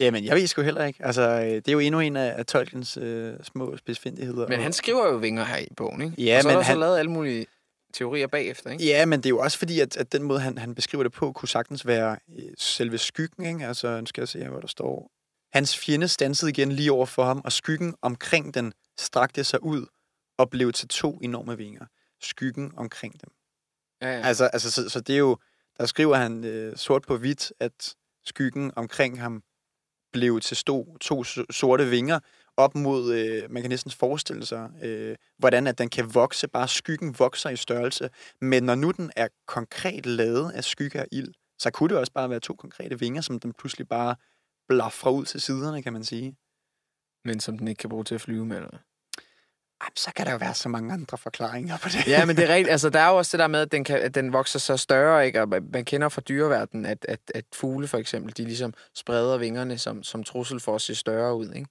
Jamen, jeg ved sgu heller ikke. Altså, øh, det er jo endnu en af, af Tolkiens øh, små spidsfindigheder. Men han skriver jo vinger her i bogen, ikke? Ja, og så men er der han- så lavet alle mulige teorier bagefter, ikke? Ja, men det er jo også fordi, at, at den måde, han, han beskriver det på, kunne sagtens være øh, selve skyggen, ikke? Altså, nu skal jeg se her, hvor der står. Hans fjende stansede igen lige over for ham, og skyggen omkring den strakte sig ud og blev til to enorme vinger. Skyggen omkring dem. Ja, ja. Altså, altså så, så det er jo, der skriver han øh, sort på hvidt, at skyggen omkring ham blev til sto, to so- sorte vinger op mod, øh, man kan næsten forestille sig, øh, hvordan at den kan vokse, bare skyggen vokser i størrelse. Men når nu den er konkret lavet af skygge og ild, så kunne det også bare være to konkrete vinger, som den pludselig bare blaffer ud til siderne, kan man sige. Men som den ikke kan bruge til at flyve med, eller? Jamen, så kan der jo være så mange andre forklaringer på det. Ja, men det er rigtigt. Altså, der er jo også det der med, at den, kan, at den vokser så større, ikke? Og man- man kender fra dyreverdenen, at, at, at fugle for eksempel, de ligesom spreder vingerne som, som trussel for at se større ud, ikke?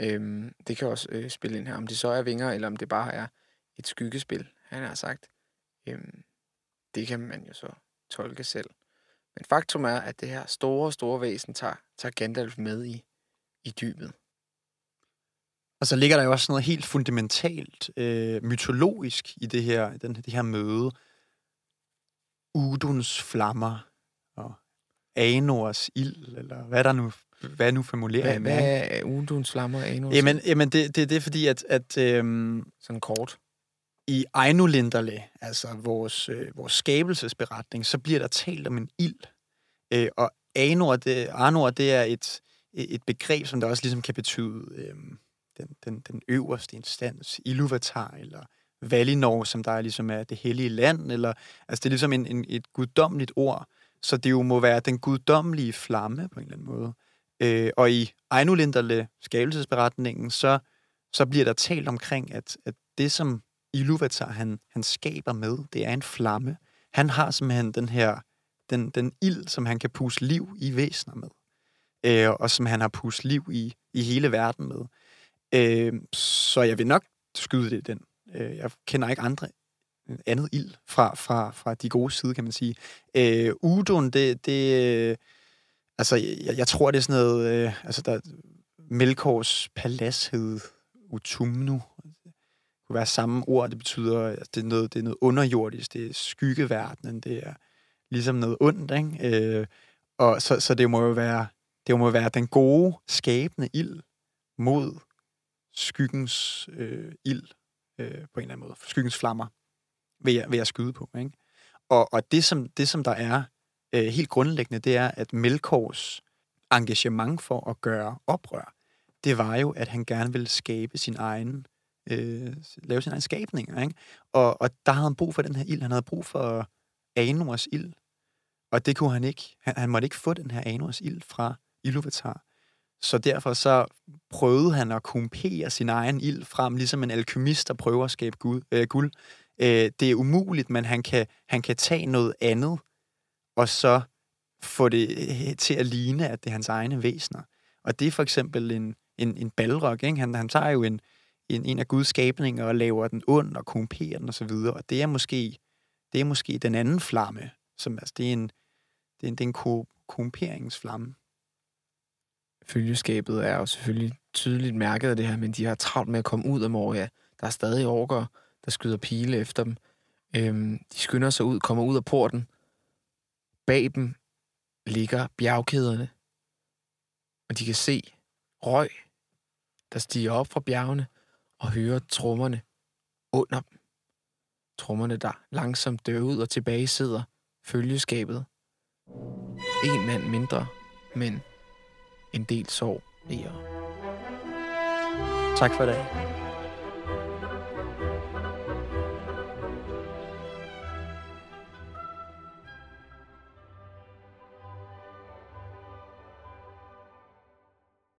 Øhm, det kan også øh, spille ind her. Om det så er vinger, eller om det bare er et skyggespil, han har sagt. Øhm, det kan man jo så tolke selv. Men faktum er, at det her store, store væsen tager, tager Gandalf med i, i dybet. Og så ligger der jo også noget helt fundamentalt øh, mytologisk i det her, den, det her møde. Uduns flammer og Anors ild, eller hvad der nu, hvad nu Hvad, formuleringen hvad er. Unduns flammer af Anus? Jamen, jamen det, det, det er fordi, at, at øhm, Sådan kort. i Einulinderle, altså vores, øh, vores skabelsesberetning, så bliver der talt om en ild. Øh, og Anor, det, Arnor, det er et, et begreb, som der også ligesom kan betyde øh, den, den, den øverste instans, Iluvatar, eller Valinor, som der ligesom er det hellige land, eller altså det er ligesom en, en, et guddommeligt ord, så det jo må være den guddommelige flamme på en eller anden måde. Øh, og i Einulinderle, skabelsesberetningen, så, så bliver der talt omkring, at, at det, som Iluvatar han, han skaber med, det er en flamme. Han har simpelthen den her, den, den ild, som han kan puste liv i væsener med. Øh, og som han har pustet liv i, i hele verden med. Øh, så jeg vil nok skyde det den. Øh, jeg kender ikke andre andet ild fra, fra, fra de gode side, kan man sige. Øh, Udon, det, det øh, altså, jeg, jeg tror, det er sådan noget, øh, altså, der, Melkors palads hed Utumnu. Det kunne være samme ord, det betyder, at det er noget, det er noget underjordisk, det er skyggeverdenen, det er ligesom noget ondt, ikke? Øh, og så, så det må jo være, det må være den gode, skabende ild mod skyggens øh, ild, øh, på en eller anden måde. Skyggens flammer, vil jeg, vil jeg skyde på, ikke? Og, og det, som, det, som der er øh, helt grundlæggende, det er, at Melkors engagement for at gøre oprør, det var jo, at han gerne ville skabe sin egen, øh, lave sin egen skabning. ikke? Og, og der havde han brug for den her ild. Han havde brug for Anors ild. Og det kunne han ikke. Han, han måtte ikke få den her Anors ild fra Iluvatar. Så derfor så prøvede han at kumpere sin egen ild frem, ligesom en alkymist, der prøver at skabe guld. Øh, guld. Øh, det er umuligt, men han kan, han kan tage noget andet, og så få det øh, til at ligne, at det er hans egne væsener. Og det er for eksempel en, en, en balrog. Ikke? Han, han tager jo en, en, en af Guds skabninger og laver den ond og kumperer den osv. Og, og det er måske det er måske den anden flamme, som altså, det er en, det er en, det er en ko, kumperingsflamme. Følgeskabet er jo selvfølgelig tydeligt mærket af det her, men de har travlt med at komme ud af Moria. Der er stadig orker, der skyder pile efter dem. Øhm, de skynder sig ud, kommer ud af porten. Bag dem ligger bjergkæderne, og de kan se røg, der stiger op fra bjergene, og høre trommerne under dem. Trommerne, der langsomt dør ud og tilbage sidder følgeskabet. En mand mindre, men en del sorg i jer. Tak for i dag.